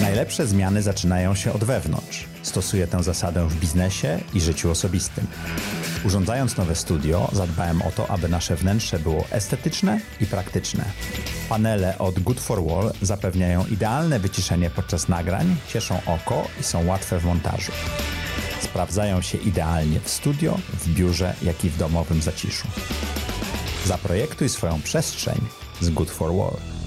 Najlepsze zmiany zaczynają się od wewnątrz. Stosuję tę zasadę w biznesie i życiu osobistym. Urządzając nowe studio, zadbałem o to, aby nasze wnętrze było estetyczne i praktyczne. Panele od Good for Wall zapewniają idealne wyciszenie podczas nagrań, cieszą oko i są łatwe w montażu. Sprawdzają się idealnie w studio, w biurze, jak i w domowym zaciszu. Zaprojektuj swoją przestrzeń z Good for Wall.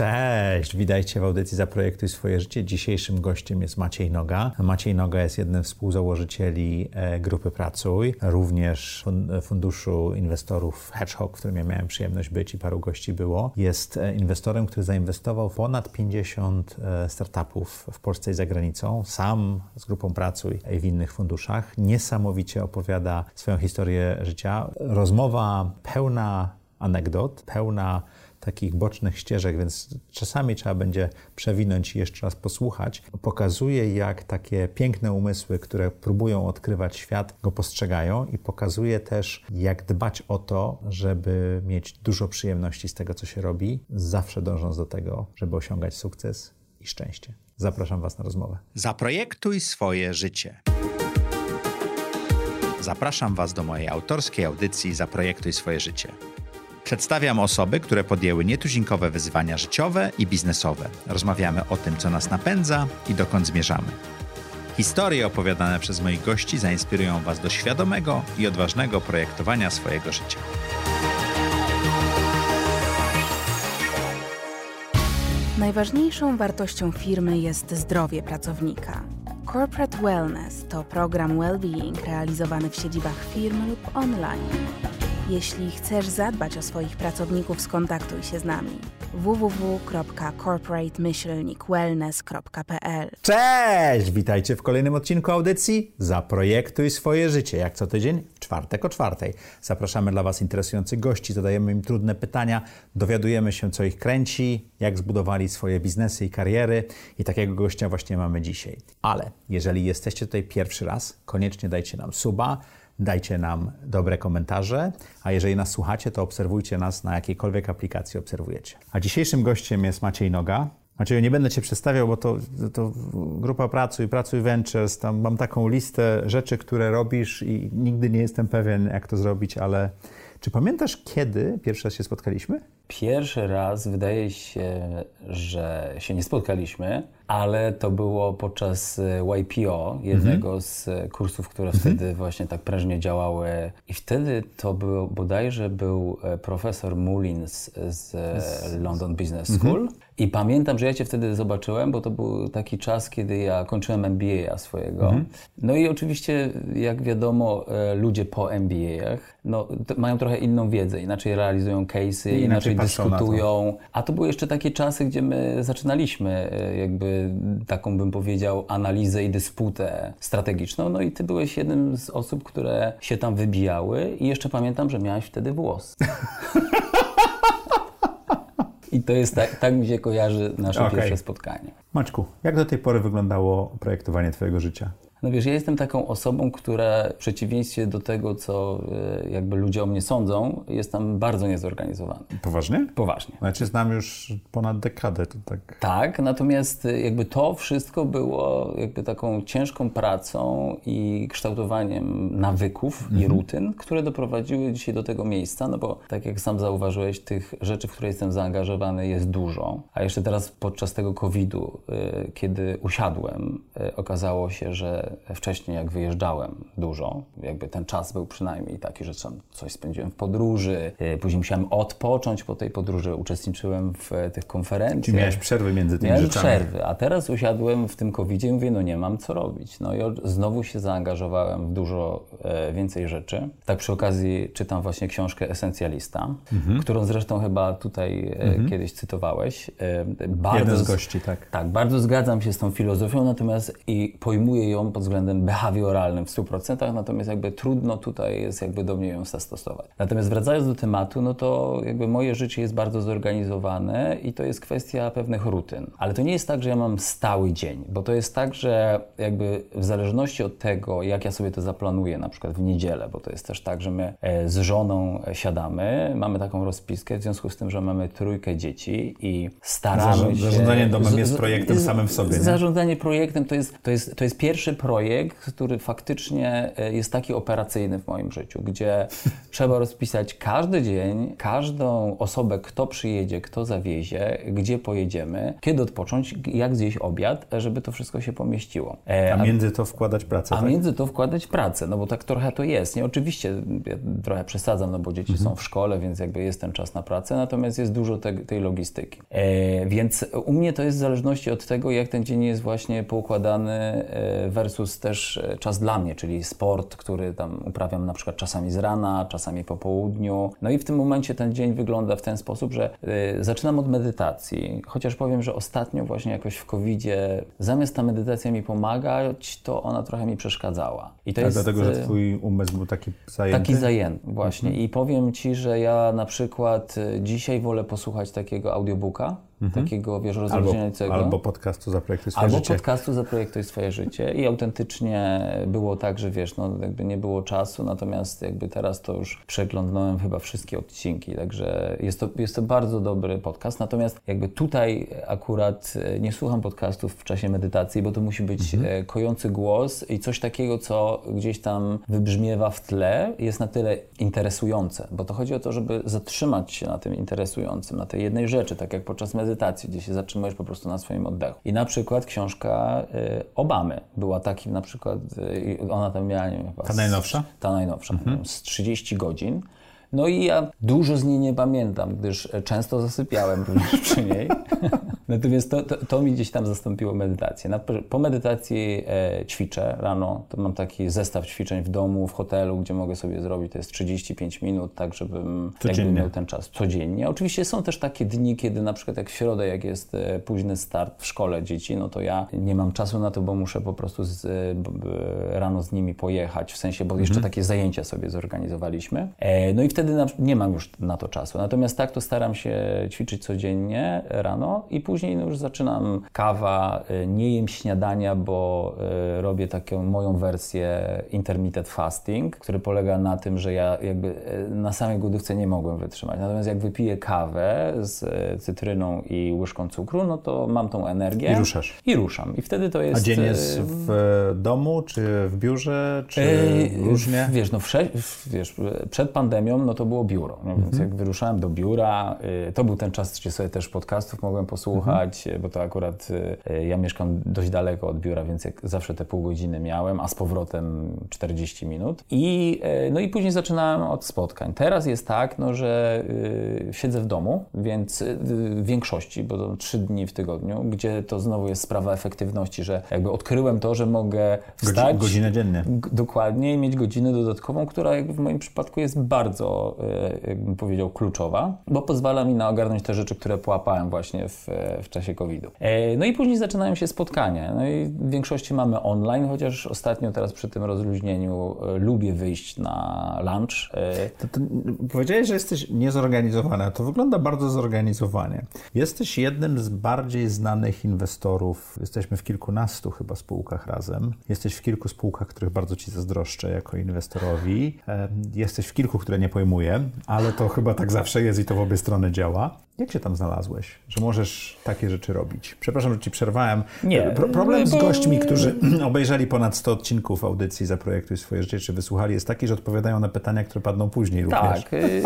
Cześć, witajcie w audycji Zaprojektuj swoje życie. Dzisiejszym gościem jest Maciej Noga. Maciej Noga jest jednym z współzałożycieli e, Grupy Pracuj, również funduszu inwestorów Hedgehog, w którym ja miałem przyjemność być i paru gości było. Jest e, inwestorem, który zainwestował w ponad 50 e, startupów w Polsce i za granicą. Sam z Grupą Pracuj i w innych funduszach. Niesamowicie opowiada swoją historię życia. Rozmowa pełna anegdot, pełna takich bocznych ścieżek, więc czasami trzeba będzie przewinąć i jeszcze raz posłuchać. Pokazuje, jak takie piękne umysły, które próbują odkrywać świat, go postrzegają i pokazuje też, jak dbać o to, żeby mieć dużo przyjemności z tego, co się robi, zawsze dążąc do tego, żeby osiągać sukces i szczęście. Zapraszam Was na rozmowę. Zaprojektuj swoje życie. Zapraszam Was do mojej autorskiej audycji Zaprojektuj swoje życie. Przedstawiam osoby, które podjęły nietuzinkowe wyzwania życiowe i biznesowe. Rozmawiamy o tym, co nas napędza i dokąd zmierzamy. Historie opowiadane przez moich gości zainspirują Was do świadomego i odważnego projektowania swojego życia. Najważniejszą wartością firmy jest zdrowie pracownika. Corporate Wellness to program well-being realizowany w siedzibach firm lub online. Jeśli chcesz zadbać o swoich pracowników, skontaktuj się z nami www.corporatemyślnikwellness.pl Cześć! Witajcie w kolejnym odcinku audycji Zaprojektuj swoje życie. Jak co tydzień, czwartek o czwartej. Zapraszamy dla Was interesujących gości, zadajemy im trudne pytania, dowiadujemy się, co ich kręci, jak zbudowali swoje biznesy i kariery. I takiego gościa właśnie mamy dzisiaj. Ale jeżeli jesteście tutaj pierwszy raz, koniecznie dajcie nam suba, dajcie nam dobre komentarze, a jeżeli nas słuchacie, to obserwujcie nas na jakiejkolwiek aplikacji obserwujecie. A dzisiejszym gościem jest Maciej Noga. Maciej, nie będę Cię przedstawiał, bo to, to grupa Pracuj, Pracuj Ventures, tam mam taką listę rzeczy, które robisz i nigdy nie jestem pewien, jak to zrobić, ale czy pamiętasz, kiedy pierwszy raz się spotkaliśmy? Pierwszy raz wydaje się, że się nie spotkaliśmy, ale to było podczas YPO, jednego mhm. z kursów, które mhm. wtedy właśnie tak prężnie działały. I wtedy to był, bodajże był e, profesor Mullins z, z London Business mhm. School. Mhm. I pamiętam, że ja Cię wtedy zobaczyłem, bo to był taki czas, kiedy ja kończyłem MBA swojego. Mhm. No i oczywiście, jak wiadomo, e, ludzie po MBA-ach no, mają trochę inną wiedzę, inaczej realizują case'y, inaczej, inaczej dyskutują. To. A to były jeszcze takie czasy, gdzie my zaczynaliśmy jakby taką bym powiedział analizę i dysputę strategiczną. No i ty byłeś jednym z osób, które się tam wybijały i jeszcze pamiętam, że miałeś wtedy włos. I to jest tak, tak mi się kojarzy nasze okay. pierwsze spotkanie. Maczku, jak do tej pory wyglądało projektowanie Twojego życia? No wiesz, ja jestem taką osobą, która w przeciwieństwie do tego, co e, jakby ludzie o mnie sądzą, jestem bardzo niezorganizowany. Poważnie? Poważnie. Znaczy znam już ponad dekadę, to tak... Tak, natomiast e, jakby to wszystko było jakby taką ciężką pracą i kształtowaniem nawyków mhm. i rutyn, które doprowadziły dzisiaj do tego miejsca, no bo tak jak sam zauważyłeś, tych rzeczy, w które jestem zaangażowany jest dużo. A jeszcze teraz podczas tego COVID-u, e, kiedy usiadłem, okazało się, że wcześniej, jak wyjeżdżałem dużo, jakby ten czas był przynajmniej taki, że coś spędziłem w podróży, e, później musiałem odpocząć po tej podróży, uczestniczyłem w tych konferencjach. Czy miałeś przerwy między tymi miałem rzeczami? przerwy, a teraz usiadłem w tym covid i mówię, no nie mam co robić. No i znowu się zaangażowałem w dużo e, więcej rzeczy. Tak przy okazji czytam właśnie książkę Esencjalista, mhm. którą zresztą chyba tutaj e, mhm. kiedyś cytowałeś. Bardzo, Jeden z gości, tak. Tak, bardzo zgadzam się z tą filozofią, natomiast i pojmuję ją pod względem behawioralnym w 100%, natomiast jakby trudno tutaj jest jakby do mnie ją zastosować. Natomiast wracając do tematu, no to jakby moje życie jest bardzo zorganizowane i to jest kwestia pewnych rutyn. Ale to nie jest tak, że ja mam stały dzień, bo to jest tak, że jakby w zależności od tego, jak ja sobie to zaplanuję, na przykład w niedzielę, bo to jest też tak, że my e, z żoną siadamy, mamy taką rozpiskę, w związku z tym, że mamy trójkę dzieci i staramy Zarząd, się... Zarządzanie domem jest projektem z, samym w sobie. Nie? Zarządzanie projektem to jest, to, jest, to jest pierwszy projekt, który faktycznie e, jest taki operacyjny w moim życiu, gdzie trzeba rozpisać każdy dzień, każdą osobę, kto przyjedzie, kto zawiezie, gdzie pojedziemy, kiedy odpocząć, jak zjeść obiad, żeby to wszystko się pomieściło. E, a między to wkładać pracę, A tak? między to wkładać pracę, no bo tak trochę to jest. Nie, oczywiście ja trochę przesadzam, no bo dzieci mhm. są w szkole, więc jakby jest ten czas na pracę, natomiast jest dużo te, tej logistyki. E, więc u mnie to jest w zależności od tego, jak ten dzień jest właśnie poukładany e, versus też e, czas dla mnie, czyli sport, który tam uprawiam na przykład czasami z rana, czasami po południu. No i w tym momencie ten dzień wygląda w ten sposób, że e, zaczynam od medytacji, chociaż powiem, że ostatnio właśnie jakoś w COVID-zie zamiast ta medytacja mi pomagać, to ona trochę mi przeszkadzała. I to A jest, dlatego, że twój umysł był taki zajęty? Taki zajęty, właśnie. Mhm. I powiem Ci, że ja na przykład dzisiaj wolę posłuchać takiego audiobooka, mhm. takiego, wiesz, rozluźniającego. Albo, albo podcastu Zaprojektuj swoje albo życie. Albo podcastu Zaprojektuj swoje życie i autentycznie było tak, że wiesz, no jakby nie było czasu, natomiast jakby teraz to już przeglądnąłem chyba wszystkie odcinki, także jest to, jest to bardzo dobry podcast, natomiast jakby tutaj akurat e, nie słucham podcastów w czasie medytacji, bo to musi być mhm. E, kojący głos i coś takiego, co gdzieś tam wybrzmiewa w tle, jest na tyle interesujące, bo to chodzi o to, żeby zatrzymać się na tym interesującym, na tej jednej rzeczy, tak jak podczas medytacji medytacji, gdzie się zatrzymujesz po prostu na swoim oddechu. I na przykład książka y, Obamy była takim na przykład, y, ona tam miała, nie wiem, Ta najnowsza? Ta najnowsza, mhm. z 30 godzin. No i ja dużo z niej nie pamiętam, gdyż często zasypiałem również przy niej. Natomiast to, to, to, mi gdzieś tam zastąpiło medytację. Na, po medytacji e, ćwiczę rano. To mam taki zestaw ćwiczeń w domu, w hotelu, gdzie mogę sobie zrobić. To jest 35 minut, tak żebym miał ten czas codziennie. Oczywiście są też takie dni, kiedy na przykład jak w środę, jak jest e, późny start w szkole dzieci, no to ja nie mam czasu na to, bo muszę po prostu z, e, b, rano z nimi pojechać, w sensie, bo jeszcze mhm. takie zajęcia sobie zorganizowaliśmy. E, no i wtedy na, nie mam już na to czasu. Natomiast tak to staram się ćwiczyć codziennie rano i później no już zaczynam kawa, y, nie jem śniadania, bo y, robię taką moją wersję intermittent fasting, który polega na tym, że ja jakby y, na samej głodówce nie mogłem wytrzymać. Natomiast jak wypiję kawę z cytryną i łyżką cukru, no to mam tą energię. I ruszasz. I ruszam. I wtedy to jest... A dzień jest w domu, czy w biurze, czy różnie? Wiesz, no wiesz, przed pandemią no to było biuro. No, Więc mhm. jak wyruszałem do biura, to był ten czas, gdzie sobie też podcastów mogłem posłuchać, słuchać, bo to akurat y, ja mieszkam dość daleko od biura, więc jak zawsze te pół godziny miałem, a z powrotem 40 minut. I, y, no i później zaczynałem od spotkań. Teraz jest tak, no, że y, siedzę w domu, więc w większości, bo to trzy dni w tygodniu, gdzie to znowu jest sprawa efektywności, że jakby odkryłem to, że mogę wstać... Godzinę dziennie. Dokładnie i mieć godzinę dodatkową, która jakby w moim przypadku jest bardzo, jakbym powiedział, kluczowa, bo pozwala mi na ogarnąć te rzeczy, które połapałem właśnie w, w czasie COVID-u. E, no i później zaczynają się spotkania. No i w większości mamy online, chociaż ostatnio teraz przy tym rozluźnieniu e, lubię wyjść na lunch. E, to, to powiedziałeś, że jesteś niezorganizowany, to wygląda bardzo zorganizowanie. Jesteś jednym z bardziej znanych inwestorów. Jesteśmy w kilkunastu chyba spółkach razem. Jesteś w kilku spółkach, których bardzo Ci zazdroszczę jako inwestorowi. Jesteś w kilku, które nie pojmuję, ale to chyba tak zawsze jest i to w obie strony działa. Jak się tam znalazłeś, że możesz takie rzeczy robić? Przepraszam, że ci przerwałem. Nie. Pro problem z gośćmi, którzy obejrzeli ponad 100 odcinków audycji Zaprojektuj swoje życie, czy wysłuchali, jest taki, że odpowiadają na pytania, które padną później również. Tak, y,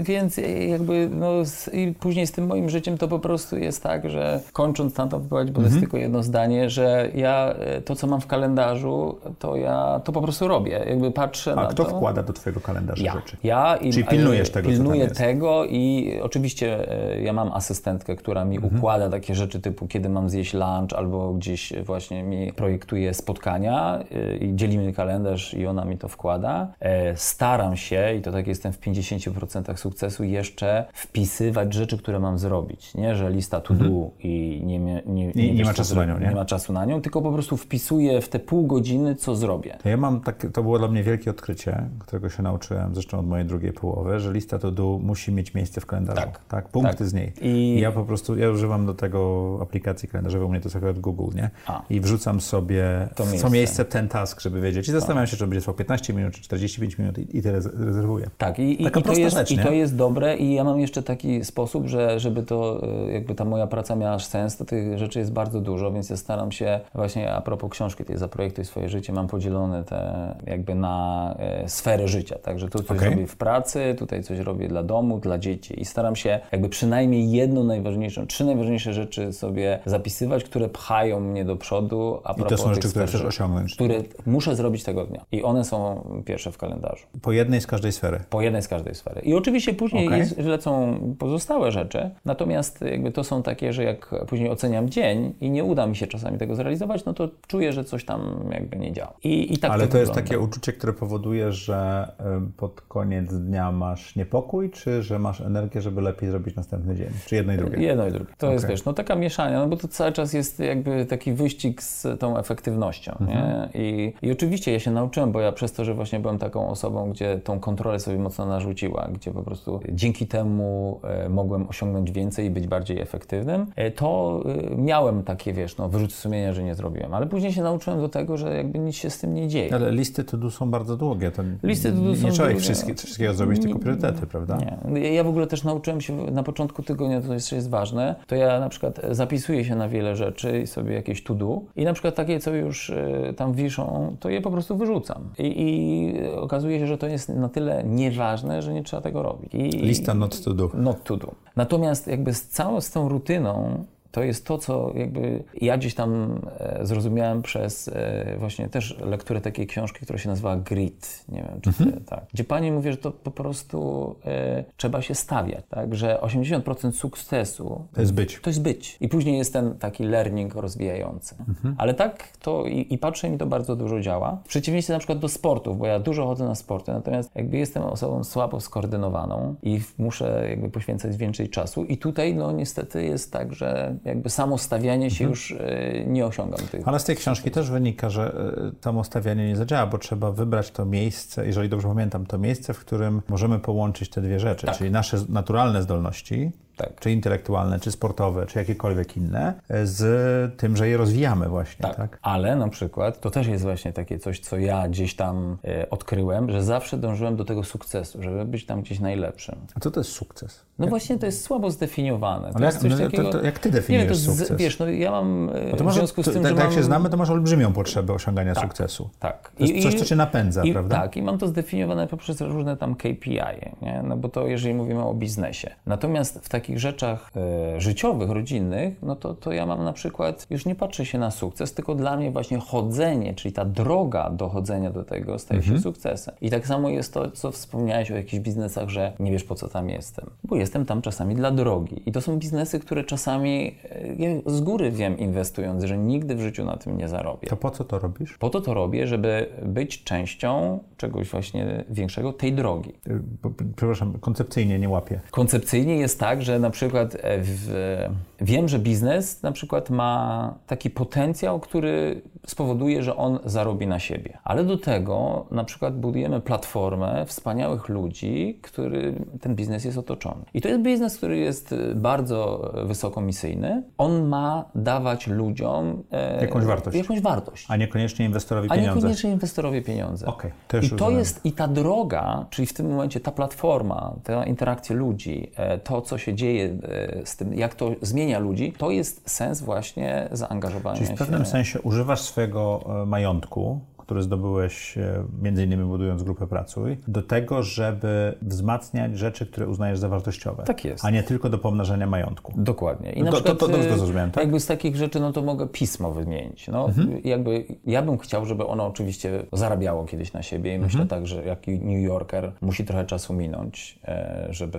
więc jakby no, i później z tym moim życiem to po prostu jest tak, że kończąc tam to wypowiedź, bo to jest mhm. tylko jedno zdanie, że ja y, to, co mam w kalendarzu, to ja to po prostu robię. Jakby patrzę A na kto to. wkłada do twojego kalendarza ja. rzeczy? Ja i Czyli pilnujesz tego, Pilnuję tego i oczywiście e, ja mam asystentkę, która mi mhm. układa takie rzeczy typu, kiedy mam zjeść lunch albo gdzieś właśnie mi projektuje spotkania e, i dzielimy kalendarz i ona mi to wkłada. E, staram się, i to tak jestem w 50% sukcesu, jeszcze wpisywać rzeczy, które mam zrobić. Nie, że lista to do mhm. i nie, nie, nie, nie, nie ma czasu na nią, nie? nie ma czasu na nią, tylko po prostu wpisuję w te pół godziny, co zrobię. To ja mam tak, to było dla mnie wielkie odkrycie, którego się nauczyłem zresztą od mojej drugiej połowy, że lista to do musi mieć miejsce w kalendarzu. Tak. tak punkty tak. z niej. I ja po prostu, ja używam do tego aplikacji kalendarzowej, u mnie to jest akurat Google, nie? A. I wrzucam sobie to miejsce. co miejsce ten task, żeby wiedzieć. I zastanawiam się, czy będzie trwał 15 minut, czy 45 minut i, i tyle rezerwuję. Tak, i, i, i to, jest, rzecz, i to jest dobre i ja mam jeszcze taki sposób, że żeby to, e, jakby ta moja praca miała sens, to tych rzeczy jest bardzo dużo, więc ja staram się właśnie a propos książki tej Zaprojektuj swoje życie, mam podzielone te jakby na e, sfery życia, także tu coś okay. robię w pracy, tutaj coś robię dla domu, dla dzieci i staram się jakby przynajmniej jedną najważniejszą, trzy najważniejsze rzeczy sobie zapisywać, które pchają mnie do przodu. A I to są rzeczy, które chcesz osiągnąć. Które muszę zrobić tego dnia. I one są pierwsze w kalendarzu. Po jednej z każdej sfery. Po jednej z każdej sfery. I oczywiście później okay. jest, lecą pozostałe rzeczy, natomiast jakby to są takie, że jak później oceniam dzień i nie uda mi się czasami tego zrealizować, no to czuję, że coś tam jakby nie działa. I, i tak Ale to, to jest takie uczucie, które powoduje, że pod koniec dnia masz niepokój, czy że masz energię, żeby lepiej zrobić następny dzień? Czy jedno i drugie? Jedno i drugie. To okay. jest, wiesz, no taka mieszania, no bo to cały czas jest jakby taki wyścig z tą efektywnością, mhm. nie? I, I oczywiście ja się nauczyłem, bo ja przez to, że właśnie byłem taką osobą, gdzie tą kontrolę sobie mocno narzuciła, gdzie po prostu dzięki temu e, mogłem osiągnąć więcej i być bardziej efektywnym, e, to e, miałem takie, wiesz, no wyrzuty sumienia, że nie zrobiłem. Ale później się nauczyłem do tego, że jakby nic się z tym nie dzieje. Ale listy to są bardzo długie. To listy to nie trzeba ich wszystkiego zrobić, tylko priorytety, prawda? Nie. Ja w ogóle też nauczyłem się na początku tygodnia, to jeszcze jest ważne, to ja na przykład zapisuję się na wiele rzeczy i sobie jakieś to do i na przykład takie, co już y, tam wiszą, to je po prostu wyrzucam. I, i okazuje się, że to jest na tyle nieważne, że nie trzeba tego robić. I, Lista not to do. Not to do. Natomiast jakby z całą z tą rutyną to jest to, co jakby ja gdzieś tam e, zrozumiałem przez e, właśnie też lekturę takiej książki, która się nazywa Grit. Nie wiem, czy mhm. tak. Gdzie pani mówi, że to po prostu e, trzeba się stawiać, tak? Że 80% sukcesu to jest być. To jest być. I później jest ten taki learning rozwijający. Mhm. Ale tak to i, i patrzę, mi to bardzo dużo działa. W przeciwieństwie na przykład do sportów, bo ja dużo chodzę na sporty, natomiast jakby jestem osobą słabo skoordynowaną i muszę jakby poświęcać więcej czasu. I tutaj no niestety jest tak, że jakby samo stawianie się mhm. już e, nie osiągam tych. Ale z tej książki też wynika, że e, samo stawianie nie zadziała, bo trzeba wybrać to miejsce, jeżeli dobrze pamiętam, to miejsce, w którym możemy połączyć te dwie rzeczy, tak. czyli nasze naturalne zdolności, tak. czy intelektualne, czy sportowe, czy jakiekolwiek inne, z tym, że je rozwijamy właśnie. Tak. tak. Ale na przykład to też jest właśnie takie coś, co ja gdzieś tam e, odkryłem, że zawsze dążyłem do tego sukcesu, żeby być tam gdzieś najlepszym. A co to jest sukces? No jak? właśnie to jest słabo zdefiniowane. Ale jak, no, takiego... to, to jak ty definiujesz nie, sukces? Z, wiesz, no ja mam no to w związku z tym, to, że tak, mam... jak się znamy, to masz olbrzymią potrzebę osiągania tak, sukcesu. Tak. To jest I, coś, co cię napędza, i, prawda? Tak, i mam to zdefiniowane poprzez różne tam KPI, nie? no bo to jeżeli mówimy o biznesie. Natomiast w takich rzeczach e, życiowych, rodzinnych, no to, to ja mam na przykład, już nie patrzę się na sukces, tylko dla mnie właśnie chodzenie, czyli ta droga dochodzenia do tego staje mhm. się sukcesem. I tak samo jest to, co wspomniałeś o jakichś biznesach, że nie wiesz po co tam jestem, bo jestem tam czasami dla drogi. I to są biznesy, które czasami e, ja z góry wiem inwestując, że nigdy w życiu na tym nie zarobię. To po co to robisz? Po to to robię, żeby być częścią czegoś właśnie większego, tej drogi. E, przepraszam, koncepcyjnie nie łapię. Koncepcyjnie jest tak, że na przykład w, wiem, że biznes na przykład ma taki potencjał, który spowoduje, że on zarobi na siebie. Ale do tego na przykład budujemy platformę wspaniałych ludzi, który ten biznes jest otoczony. I to jest biznes, który jest bardzo wysokomisyjny. On ma dawać ludziom e, jakąś wartość. Jakąś wartość. A niekoniecznie inwestorowi pieniądze. A niekoniecznie inwestorowi pieniądze. Okay, I to jest i ta droga, czyli w tym momencie ta platforma, ta interakcja ludzi, e, to co się dzieje e, z tym, jak to zmienia ludzi, to jest sens właśnie zaangażowania Czyli w pewnym się. sensie używasz swojego e, majątku, który zdobyłeś e, między innymi budując grupę Pracuj, do tego, żeby wzmacniać rzeczy, które uznajesz za wartościowe. Tak jest. A nie tylko do pomnażania majątku. Dokładnie. I na to, przykład, to, to dobrze e, zrozumiałem, tak? Jakby z takich rzeczy, no to mogę pismo wymienić. No, mhm. jakby ja bym chciał, żeby ono oczywiście zarabiało kiedyś na siebie i myślę mhm. tak, że jak New Yorker musi trochę czasu minąć, żeby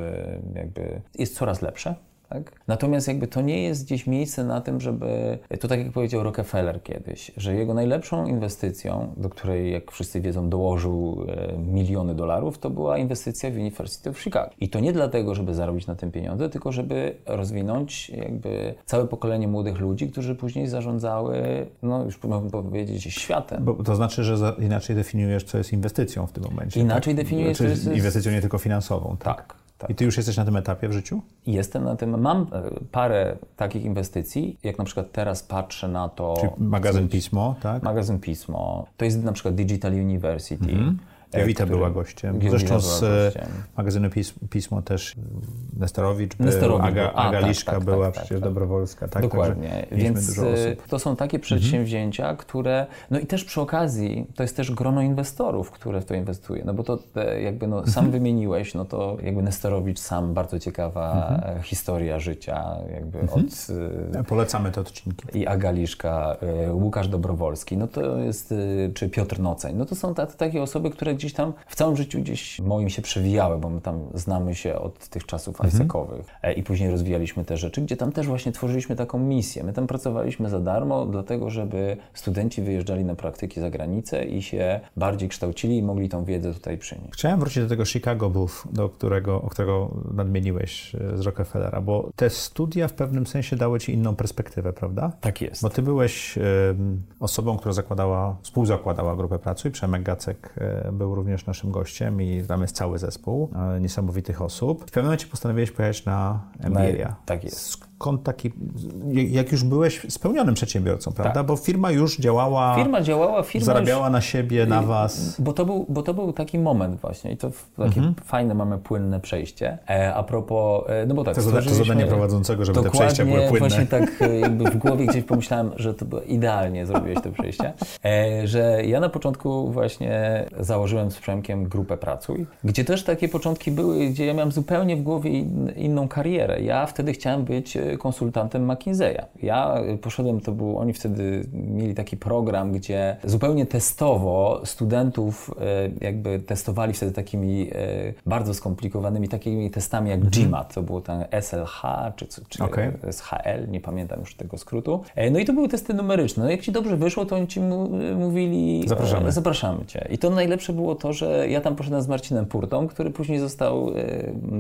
jakby jest coraz lepsze Tak? Natomiast jakby to nie jest gdzieś miejsce na tym, żeby, to tak jak powiedział Rockefeller kiedyś, że jego najlepszą inwestycją, do której jak wszyscy wiedzą dołożył e, miliony dolarów, to była inwestycja w University of Chicago. I to nie dlatego, żeby zarobić na tym pieniądze, tylko żeby rozwinąć jakby całe pokolenie młodych ludzi, którzy później zarządzały, no już mógłbym powiedzieć, światem. Bo to znaczy, że za, inaczej definiujesz, co jest inwestycją w tym momencie. Inaczej tak? definiujesz, znaczy, co jest... Inwestycją nie tylko finansową, tak? tak. Tak. I ty już jesteś na tym etapie w życiu? Jestem na tym. Mam e, parę takich inwestycji. Jak na przykład teraz patrzę na to. Czyli magazyn Pismo, tak? Magazyn Pismo. To jest na przykład Digital University. Mhm. Jowita była gościem. Zresztą z e, magazynu Pismo też Nesterowicz Aga, był. A, Aga tak, Liszka tak, była tak, przecież tak, tak. Dobrowolska. Tak, Dokładnie. Więc e, to są takie przedsięwzięcia, mhm. które... No i też przy okazji to jest też grono inwestorów, które w to inwestuje. No bo to jakby no, sam mhm. wymieniłeś, no to jakby Nesterowicz sam bardzo ciekawa mhm. historia życia. Jakby mhm. od... Polecamy te odcinki. I Aga Liszka, e, Łukasz Dobrowolski, no to jest... Czy Piotr Noceń. No to są takie osoby, które gdzieś tam w całym życiu gdzieś moim się przewijały, bo my tam znamy się od tych czasów mhm. E, i później rozwijaliśmy te rzeczy, gdzie tam też właśnie tworzyliśmy taką misję. My tam pracowaliśmy za darmo, dlatego żeby studenci wyjeżdżali na praktyki za granicę i się bardziej kształcili i mogli tą wiedzę tutaj przynieść. Chciałem wrócić do tego Chicago Booth, do którego, o którego nadmieniłeś e, z Rockefellera, bo te studia w pewnym sensie dały Ci inną perspektywę, prawda? Tak jest. Bo Ty byłeś osobą, która zakładała, współzakładała grupę pracy i Przemek Gacek e, był również naszym gościem i tam jest cały zespół niesamowitych osób. W pewnym momencie postanowiłeś pojechać na MBA. Tak jest skąd taki, jak już byłeś spełnionym przedsiębiorcą, prawda? Tak. Bo firma już działała, firma działała, firma zarabiała już, na siebie, na was. Bo to, był, bo to był taki moment właśnie i to takie mhm. fajne mamy płynne przejście. E, a propos, e, no bo tak, to, to zadanie prowadzącego, żeby te przejścia były płynne. właśnie tak e, jakby w głowie gdzieś pomyślałem, że to było idealnie zrobiłeś to przejście, e, że ja na początku właśnie założyłem z Przemkiem grupę Pracuj, gdzie też takie początki były, gdzie ja miałem zupełnie w głowie in, inną karierę. Ja wtedy chciałem być konsultantem McKinsey'a. Ja poszedłem, to był, oni wtedy mieli taki program, gdzie zupełnie testowo studentów e, jakby testowali wtedy takimi e, bardzo skomplikowanymi takimi testami jak mhm. GMAT, to było ten SLH czy, czy okay. SHL, nie pamiętam już tego skrótu. E, no i to były testy numeryczne. No jak ci dobrze wyszło, to oni ci mówili zapraszamy. zapraszamy cię. I to najlepsze było to, że ja tam poszedłem z Marcinem Purtą, który później został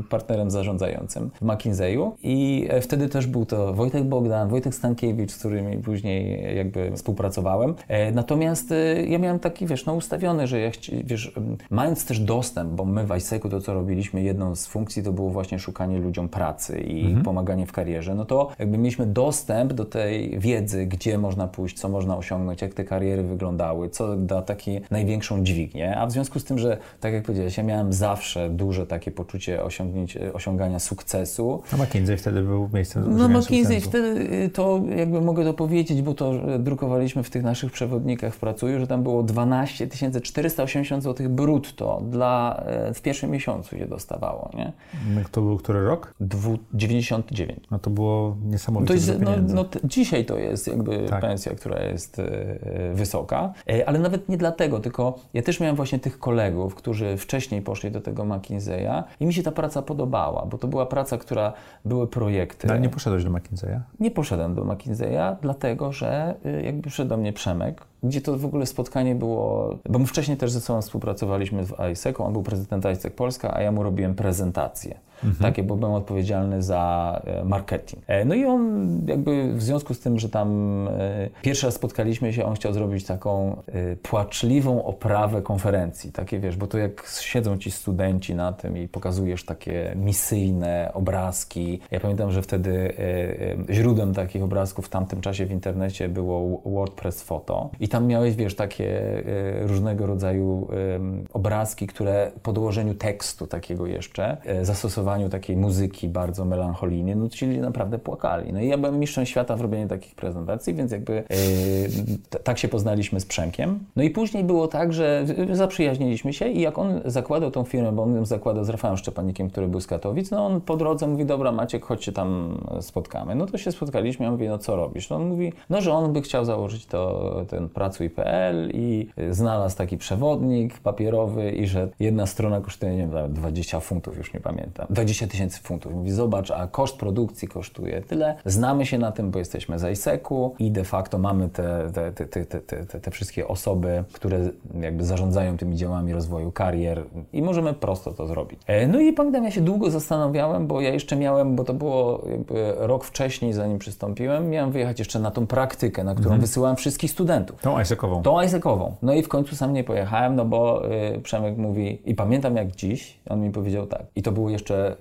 partnerem zarządzającym w McKinsey'u i wtedy też był to Wojtek Bogdan, Wojtek Stankiewicz, z którymi później jakby współpracowałem. E, natomiast e, ja miałem taki, wiesz, no ustawiony, że ja, wiesz, mając też dostęp, bo my w ISEC-u to, co robiliśmy, jedną z funkcji to było właśnie szukanie ludziom pracy i mhm. pomaganie w karierze, no to jakby mieliśmy dostęp do tej wiedzy, gdzie można pójść, co można osiągnąć, jak te kariery wyglądały, co da taki największą dźwignię, a w związku z tym, że tak jak powiedziałeś, ja miałem zawsze duże takie poczucie osiągnięć, osiągania sukcesu. A McKinsey wtedy był miejscem no McKinsey, wtedy y, to jakby mogę to powiedzieć, bo to drukowaliśmy w tych naszych przewodnikach w Pracuju, że tam było 12 480 zł brutto dla, e, w pierwszym miesiącu się dostawało, nie? To był który rok? Dwu, 99. No to było niesamowite to jest, no, no, Dzisiaj to jest jakby tak. pensja, która jest e, wysoka, e, ale nawet nie dlatego, tylko ja też miałem właśnie tych kolegów, którzy wcześniej poszli do tego McKinsey'a i mi się ta praca podobała, bo to była praca, która były projekty. No, ale nie poszedłeś do McKinsey'a? Nie poszedłem do McKinsey'a, dlatego że y, jakby przyszedł do mnie Przemek, gdzie to w ogóle spotkanie było, bo my wcześniej też ze sobą współpracowaliśmy w ISEC, on był prezydent ISEC Polska, a ja mu robiłem prezentację. Mhm. Takie, bo byłem odpowiedzialny za e, marketing. E, no i on jakby w związku z tym, że tam e, pierwszy raz spotkaliśmy się, on chciał zrobić taką płaczliwą oprawę konferencji. Takie wiesz, bo to jak siedzą ci studenci na tym i pokazujesz takie misyjne obrazki. Ja pamiętam, że wtedy źródłem takich obrazków w tamtym czasie w internecie było WordPress Photo i tam miałeś, wiesz, takie różnego rodzaju obrazki, które po dołożeniu tekstu takiego jeszcze zastosowano takiej muzyki bardzo melancholijnej, no ci ludzie naprawdę płakali. No i ja byłem mistrzem świata w robieniu takich prezentacji, więc jakby yy, tak się poznaliśmy z Przemkiem. No i później było tak, że zaprzyjaźniliśmy się i jak on zakładał tą firmę, bo on ją zakładał z Rafałem Szczepanikiem, który był z Katowic, no on po drodze mówi, dobra Maciek, chodź się tam spotkamy. No to się spotkaliśmy, ja mówię, no co robisz? No on mówi, no że on by chciał założyć to, ten pracuj.pl i znalazł taki przewodnik papierowy i że jedna strona kosztuje, nie wiem, 20 funtów, już nie pamiętam, 20 tysięcy funtów. Mówi, zobacz, a koszt produkcji kosztuje tyle, znamy się na tym, bo jesteśmy z ISEC-u i de facto mamy te, te, te, te, te, te wszystkie osoby, które jakby zarządzają tymi działami rozwoju karier i możemy prosto to zrobić. E, no i pamiętam, ja się długo zastanawiałem, bo ja jeszcze miałem, bo to było rok wcześniej, zanim przystąpiłem, miałem wyjechać jeszcze na tą praktykę, na którą mhm. wysyłałem wszystkich studentów. Tą ISEC-ową. Tą ISEC-ową. No i w końcu sam nie pojechałem, no bo y, Przemek mówi, i pamiętam jak dziś, on mi powiedział tak, i to było jeszcze,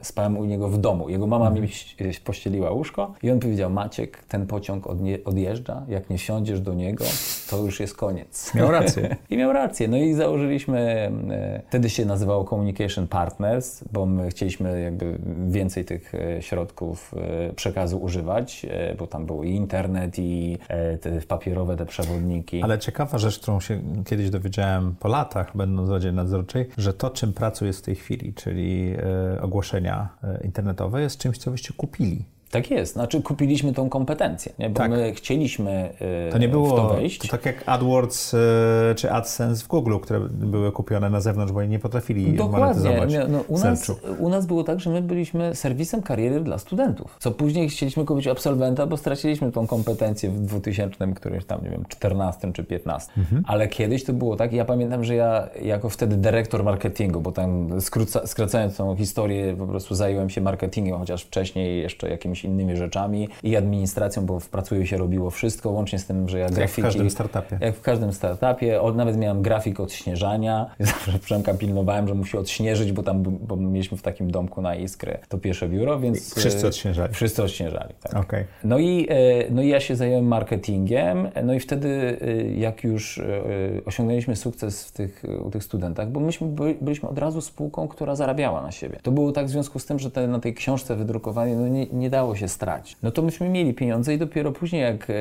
y, spałem u niego w domu, jego mama mhm. mi pościeliła łóżko i on powiedział, Maciek, ten pociąg odnie, odjeżdża, jak nie siądziesz do niego, to już jest koniec. Miał rację. I miał rację. No i założyliśmy, y, wtedy się nazywało Communication Partners, bo my chcieliśmy jakby więcej tych y, środków y, przekazu używać, y, bo tam był i internet, i te papierowe te przewodniki. Ale ciekawa rzecz, którą się kiedyś dowiedziałem po latach, będąc w Radzie Nadzorczej, że to, czym pracuję w tej chwili, czyli ogłoszenia internetowe, jest czymś, co byście kupili. Tak jest, znaczy kupiliśmy tą kompetencję, nie? bo tak. my chcieliśmy yy, to nie było, w to wejść. To tak jak AdWords yy, czy AdSense w Google, które były kupione na zewnątrz, bo oni nie potrafili Dokładnie. monetyzować no, u, nas, u nas było tak, że my byliśmy serwisem kariery dla studentów, co później chcieliśmy kupić absolwenta, bo straciliśmy tą kompetencję w 2000, którymś tam, nie wiem, 14 czy 15. Mhm. Ale kiedyś to było tak, ja pamiętam, że ja jako wtedy dyrektor marketingu, bo tam skróca, skracając tą historię, po prostu zająłem się marketingiem, chociaż wcześniej jeszcze jakimś jakimiś innymi rzeczami i administracją, bo w Pracuję się robiło wszystko, łącznie z tym, że ja grafiki... Jak w każdym startupie. Jak w każdym startupie. Od, nawet miałem grafik odśnieżania. Zawsze Przemka pilnowałem, że musi odśnieżyć, bo tam bo mieliśmy w takim domku na Iskrę to pierwsze biuro, więc... I wszyscy odśnieżali. Wszyscy odśnieżali, tak. Okay. No, i, e, no i ja się zająłem marketingiem, no i wtedy e, jak już e, osiągnęliśmy sukces w tych, u tych studentach, bo myśmy byliśmy od razu spółką, która zarabiała na siebie. To było tak w związku z tym, że te, na tej książce wydrukowanej no nie, nie dało dało się stracić. No to myśmy mieli pieniądze i dopiero później jak e,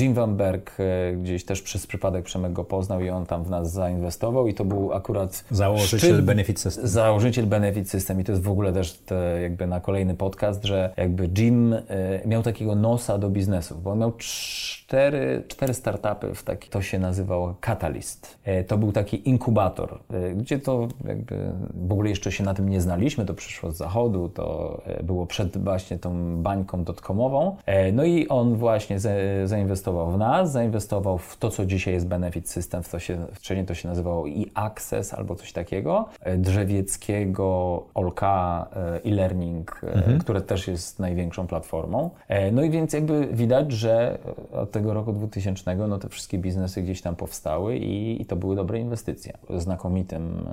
Jim Van Berg e, gdzieś też przez przypadek Przemek go poznał i on tam w nas zainwestował i to był akurat założyciel szczyt, Benefit System. Założyciel Benefit System i to jest w ogóle też te, jakby na kolejny podcast, że jakby Jim e, miał takiego nosa do biznesów, bo on miał cztery, cztery startupy w taki, to się nazywało Catalyst. To był taki inkubator, gdzie to jakby w ogóle jeszcze się na tym nie znaliśmy, to przyszło z zachodu, to było przed właśnie tą bańką dotcomową. E, no i on właśnie zainwestował w nas, zainwestował w to, co dzisiaj jest Benefit System, w to się, wcześniej to się nazywało e-access albo coś takiego, e, Drzewieckiego, Olka e, e-learning, mhm. które też jest największą platformą. No i więc jakby widać, że od tego roku 2000 no te wszystkie biznesy gdzieś tam powstały i, i to były dobre inwestycje. Znakomitym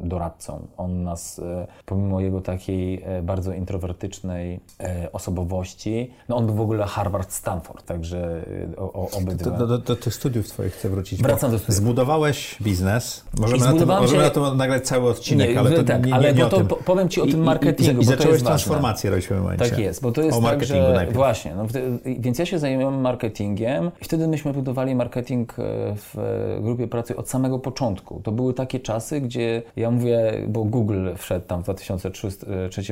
doradcą. On nas, pomimo jego takiej bardzo introwertycznej osobowości. No on był w ogóle Harvard-Stanford, także y, o, o obydwa. Do, do, do, tych studiów twoich chcę wrócić. Wracam do studiów. Zbudowałeś biznes. Możemy, na to, możemy na to nagrać cały odcinek, nie, ale to tak, nie, ale nie, nie to powiem Ci o tym marketingu. I, i, i zacząłeś transformację robić momencie. Tak jest, bo to jest o tak, że najpierw. właśnie. No, więc ja się zajmowałem marketingiem i wtedy myśmy budowali marketing e, w grupie pracy od samego początku. To były takie czasy, gdzie ja mówię, bo Google wszedł tam w 2003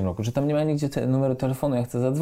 e, roku, że tam nie ma nigdzie te, numeru telefonu, ja chcę zadzwonić.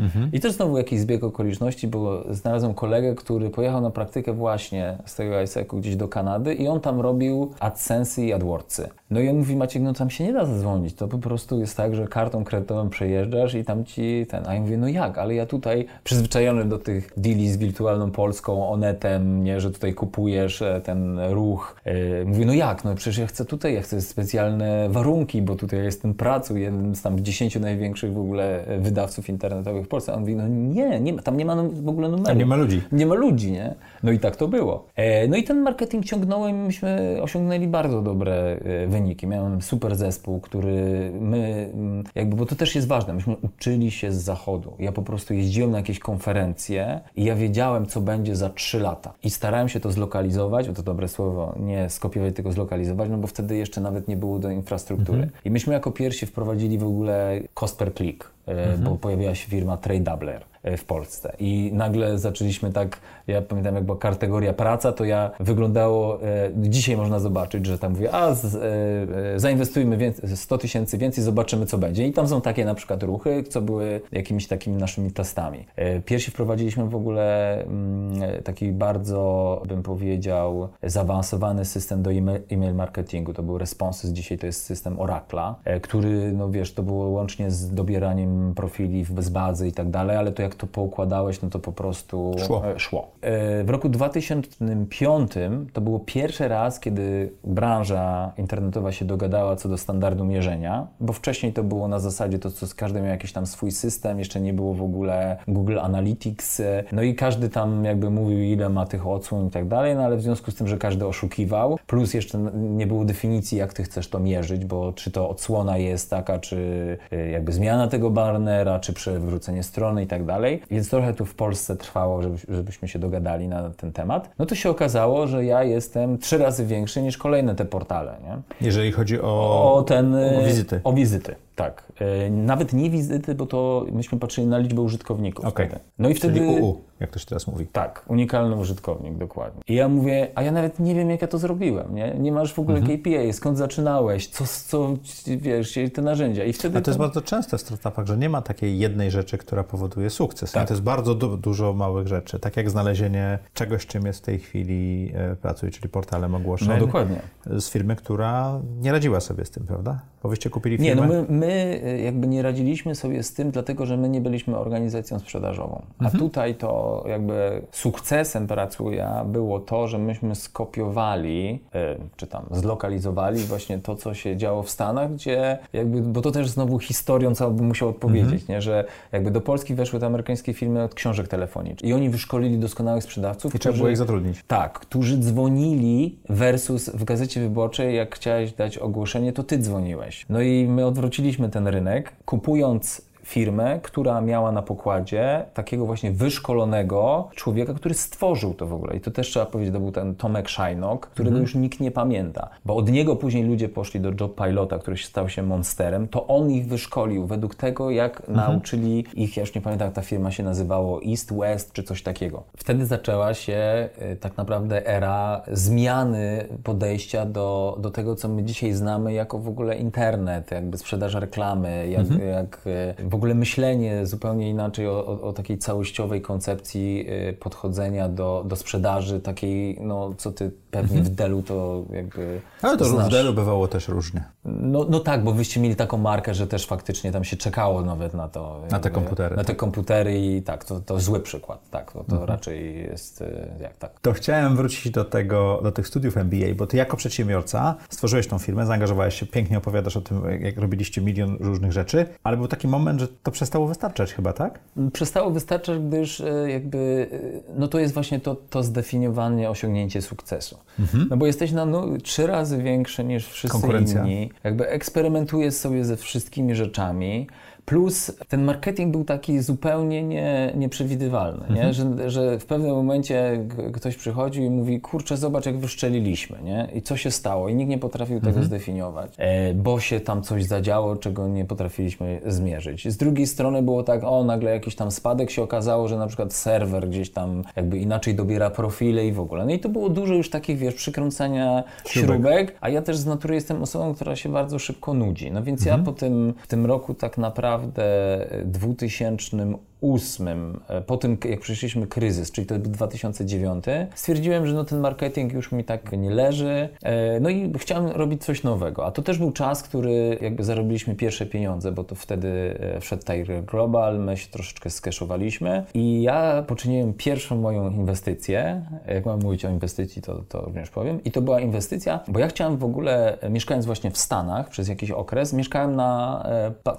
Mhm. I też znowu jakiś zbieg okoliczności, bo znalazłem kolegę, który pojechał na praktykę właśnie z tego ISEC-u gdzieś do Kanady i on tam robił AdSense i AdWordsy. No i on mówi, Maciek, no tam się nie da zadzwonić, to po prostu jest tak, że kartą kredytową przejeżdżasz i tam ci ten... A ja mówię, no jak, ale ja tutaj przyzwyczajony do tych deali z wirtualną Polską, Onetem, nie, że tutaj kupujesz e, ten ruch. Yy, mówię, no jak, no przecież ja chcę tutaj, ja chcę specjalne warunki, bo tutaj jestem pracu, jeden z tam dziesięciu największych w ogóle wydawców internetowych w Polsce. A on mówi, no nie, nie tam nie ma w ogóle numeru. Tam nie ma ludzi. Nie ma ludzi, nie? No i tak to było. E, no i ten marketing ciągnąłem i myśmy osiągnęli bardzo dobre e, wyniki. Miałem super zespół, który my, mm, jakby, bo to też jest ważne, myśmy uczyli się z zachodu. Ja po prostu jeździłem na jakieś konferencje i ja wiedziałem, co będzie za trzy lata. I starałem się to zlokalizować, bo to dobre słowo, nie skopiować, tylko zlokalizować, no bo wtedy jeszcze nawet nie było do infrastruktury. Mhm. I myśmy jako pierwsi wprowadzili w ogóle cost per click. E, mhm. bo pojawiła się firma Tradedoubler. e, w Polsce. I nagle zaczęliśmy tak, ja pamiętam jak była kategoria praca, to ja wyglądało, e, dzisiaj można zobaczyć, że tam mówię, a z, e, zainwestujmy więcej, 100 tysięcy więcej, zobaczymy co będzie. I tam są takie na przykład ruchy, co były jakimiś takimi naszymi testami. Pierwsi wprowadziliśmy w ogóle mm, taki bardzo, bym powiedział, zaawansowany system do e-mail marketingu. To był Responses, dzisiaj to jest system Oracla, który, no wiesz, to było łącznie z dobieraniem profili bez bazy i tak dalej, ale to jak to poukładałeś, no to po prostu szło. E, szło. E, w roku 2005 to było pierwszy raz, kiedy branża internetowa się dogadała co do standardu mierzenia, bo wcześniej to było na zasadzie to, co każdy miał jakiś tam swój system, jeszcze nie było w ogóle Google Analytics, e, no i każdy tam jakby mówił, ile ma tych odsłon i tak dalej, no ale w związku z tym, że każdy oszukiwał, plus jeszcze nie było definicji, jak ty chcesz to mierzyć, bo czy to odsłona jest taka, czy jakby zmiana tego bannera, czy przewrócenie strony i tak dalej. Więc trochę tu w Polsce trwało, żeby, żebyśmy się dogadali na ten temat. No to się okazało, że ja jestem trzy razy większy niż kolejne te portale. Nie? Jeżeli chodzi o, o, ten, o wizyty. O wizyty. Tak. E, nawet nie wizyty, bo to myśmy patrzyli na liczbę użytkowników. Okay. Wtedy. No i wtedy. Czyli UU, jak to się teraz mówi. Tak, unikalny użytkownik, dokładnie. I ja mówię, a ja nawet nie wiem, jak ja to zrobiłem. Nie, nie masz w ogóle mhm. KPI, skąd zaczynałeś, co, co wiesz, te narzędzia. I wtedy. A to jest bardzo częste w startupach, że nie ma takiej jednej rzeczy, która powoduje sukces. Tak. To jest bardzo du dużo małych rzeczy. Tak jak znalezienie czegoś, czym jest w tej chwili e, pracuje, czyli portalem ogłoszeń. No dokładnie. Z firmy, która nie radziła sobie z tym, prawda? Bo wyście kupili firmę. Nie, no my, my jakby nie radziliśmy sobie z tym, dlatego że my nie byliśmy organizacją sprzedażową. A mhm. tutaj to jakby sukcesem Pracuja było to, że myśmy skopiowali, e, czy tam zlokalizowali właśnie to, co się działo w Stanach, gdzie jakby, bo to też znowu historią całą bym musiał odpowiedzieć, mhm. nie? że jakby do Polski weszły te amerykańskie firmy od książek telefonicznych i oni wyszkolili doskonałych sprzedawców. I trzeba było ich zatrudnić. Tak, którzy dzwonili versus w Gazecie Wyborczej, jak chciałeś dać ogłoszenie, to ty dzwoniłeś. No i my odwróciliśmy ten rynek, kupując firmę, która miała na pokładzie takiego właśnie wyszkolonego człowieka, który stworzył to w ogóle. I to też trzeba powiedzieć, to był ten Tomek Szajnok, którego mhm. już nikt nie pamięta. Bo od niego później ludzie poszli do Job Pilota, który stał się monsterem. To on ich wyszkolił według tego, jak mhm. nauczyli ich, ja już nie pamiętam, jak ta firma się nazywało, East, West czy coś takiego. Wtedy zaczęła się y, tak naprawdę era zmiany podejścia do, do tego, co my dzisiaj znamy jako w ogóle internet, jakby sprzedaż reklamy, jak, mhm. jak y, w ogóle myślenie zupełnie inaczej o, o, o takiej całościowej koncepcji y, podchodzenia do, do sprzedaży, takiej, no co ty pewnie mhm. w Delu to jakby. Ale to znasz. w Delu bywało też różnie. No, no tak, bo wyście mieli taką markę, że też faktycznie tam się czekało nawet na to. Jakby, na te komputery. Na te tak. komputery i tak, to, to zły przykład. Tak, to, to mhm. raczej jest y, jak tak. To chciałem wrócić do tego, do tych studiów MBA, bo ty jako przedsiębiorca stworzyłeś tą firmę, zaangażowałeś się, pięknie opowiadasz o tym, jak robiliście milion różnych rzeczy, ale był taki moment, że to przestało wystarczać chyba, tak? Przestało wystarczać, gdyż y, jakby, y, no to jest właśnie to, to zdefiniowanie, osiągnięcie sukcesu. Mhm. No bo jesteś na no, trzy razy większy niż wszyscy inni. Jakby eksperymentujesz sobie ze wszystkimi rzeczami. Plus ten marketing był taki zupełnie nie, nieprzewidywalny, mhm. nie? Że, że w pewnym momencie ktoś przychodził i mówi, kurczę, zobacz jak wyszczeliliśmy, nie? I co się stało? I nikt nie potrafił mhm. tego zdefiniować, e, bo się tam coś zadziało, czego nie potrafiliśmy zmierzyć. Z drugiej strony było tak, o, nagle jakiś tam spadek się okazało, że na przykład serwer gdzieś tam jakby inaczej dobiera profile i w ogóle. No i to było dużo już takich, wiesz, przykręcania śrubek, śrubek a ja też z natury jestem osobą, która się bardzo szybko nudzi. No więc mhm. ja po tym, w tym roku tak naprawdę naprawdę 2008, e, po tym jak przeszliśmy kryzys, czyli to był 2009, stwierdziłem, że no ten marketing już mi tak nie leży, e, no i chciałem robić coś nowego. A to też był czas, który jakby zarobiliśmy pierwsze pieniądze, bo to wtedy e, wszedł Tiger Global, my się troszeczkę skeszowaliśmy i ja poczyniłem pierwszą moją inwestycję, jak mam mówić o inwestycji, to, to również powiem, i to była inwestycja, bo ja chciałem w ogóle, mieszkając właśnie w Stanach przez jakiś okres, mieszkałem na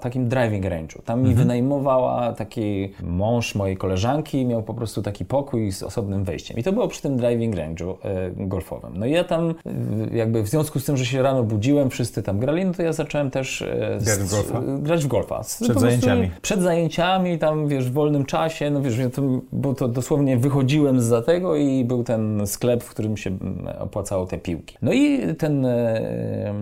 takim driving range'u. Tam mhm. mi wynajmowała taki mąż mojej koleżanki, miał po prostu taki pokój z osobnym wejściem. I to było przy tym driving range'u e, golfowym. No i ja tam jakby w związku z tym, że się rano budziłem, wszyscy tam grali, no to ja zacząłem też e, grać w golfa. Grać w golfa. Przed zajęciami. Przed zajęciami, tam wiesz, w wolnym czasie, no wiesz, to, bo to dosłownie wychodziłem za tego i był ten sklep, w którym się opłacało te piłki. No i ten e,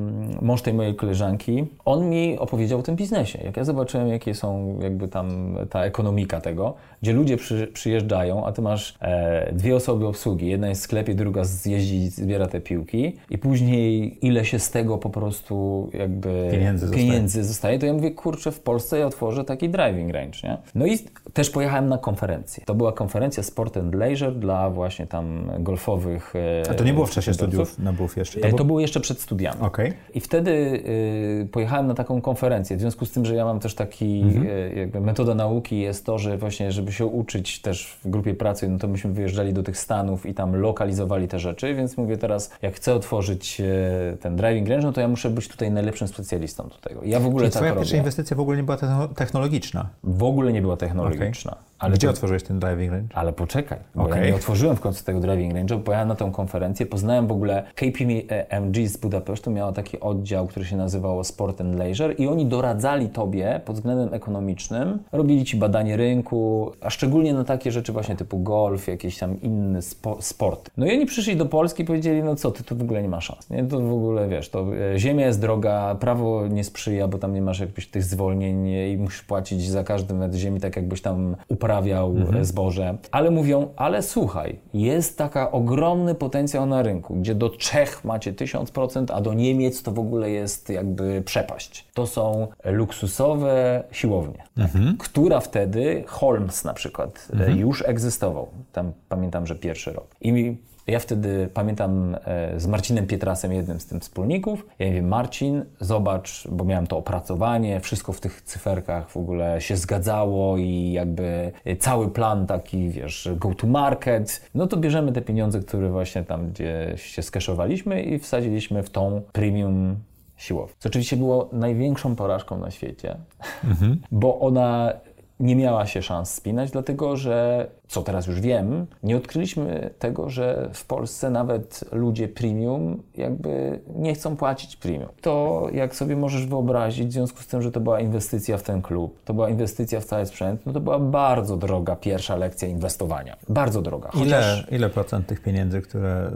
mąż tej mojej koleżanki, on mi opowiedział o tym biznesie. Jak ja zobaczyłem, jakie są jakby tam ta ekonomia komika tego, gdzie ludzie przy, przyjeżdżają, a ty masz e, dwie osoby obsługi. Jedna jest w sklepie, druga zjeździ, zbiera te piłki i później ile się z tego po prostu jakby Pieniędzy pieniędzy zostaje. to ja mówię, kurczę, w Polsce ja otworzę taki driving range, nie? No i też pojechałem na konferencję. To była konferencja Sport and Leisure dla właśnie tam golfowych A to nie było w czasie studiów na BUF jeszcze? To, to było jeszcze przed studiami. Okay. I wtedy y, pojechałem na taką konferencję. W związku z tym, że ja mam też taki, mhm. y, jakby metoda nauki jest to, że właśnie, żeby się uczyć też w grupie pracy, no to myśmy wyjeżdżali do tych Stanów i tam lokalizowali te rzeczy, więc mówię teraz, jak chcę otworzyć y, ten driving range, no to ja muszę być tutaj najlepszym specjalistą do tego. Ja w ogóle Czyli tak twoja robię. pierwsza inwestycja w ogóle nie była technologiczna? W ogóle nie była technologiczna. Okay. Ale Gdzie to... otworzyłeś ten driving range? Ale poczekaj, bo okay. ja nie otworzyłem w końcu tego driving range'a, bo pojechałem na tą konferencję, poznałem w ogóle KPMG z Budapesztu, miała taki oddział, który się nazywał Sport and Leisure i oni doradzali Tobie pod względem ekonomicznym, robili Ci badanie rynku, a szczególnie na takie rzeczy właśnie typu golf, jakiś tam inny spo sport. No i oni przyszli do Polski i powiedzieli, no co, Ty tu w ogóle nie ma szans, nie? To w ogóle, wiesz, to e, ziemia jest droga, prawo nie sprzyja, bo tam nie masz jakbyś tych zwolnień i musisz płacić za każdy metr ziemi, tak jakbyś tam uprawiał mhm. zboże. Ale mówią, ale słuchaj, jest taka ogromny potencjał na rynku, gdzie do Czech macie 1000%, a do Niemiec to w ogóle jest jakby przepaść. To są luksusowe siłownie, mhm. która wtedy, Holmes na przykład, mhm. już egzystował. Tam pamiętam, że pierwszy rok. I ja wtedy pamiętam e, z Marcinem Pietrasem, jednym z tych wspólników. Ja mówię, Marcin, zobacz, bo miałem to opracowanie, wszystko w tych cyferkach w ogóle się zgadzało i jakby cały plan taki, wiesz, go to market. No to bierzemy te pieniądze, które właśnie tam gdzieś się skeszowaliśmy i wsadziliśmy w tą premium siłownię. Co oczywiście było największą porażką na świecie, mhm. bo ona nie miała się szans spinać, dlatego że co teraz już wiem, nie odkryliśmy tego, że w Polsce nawet ludzie premium jakby nie chcą płacić premium. To, jak sobie możesz wyobrazić, w związku z tym, że to była inwestycja w ten klub, to była inwestycja w cały sprzęt, no to była bardzo droga pierwsza lekcja inwestowania. Bardzo droga. Chociaż... Ile, ile procent tych pieniędzy, które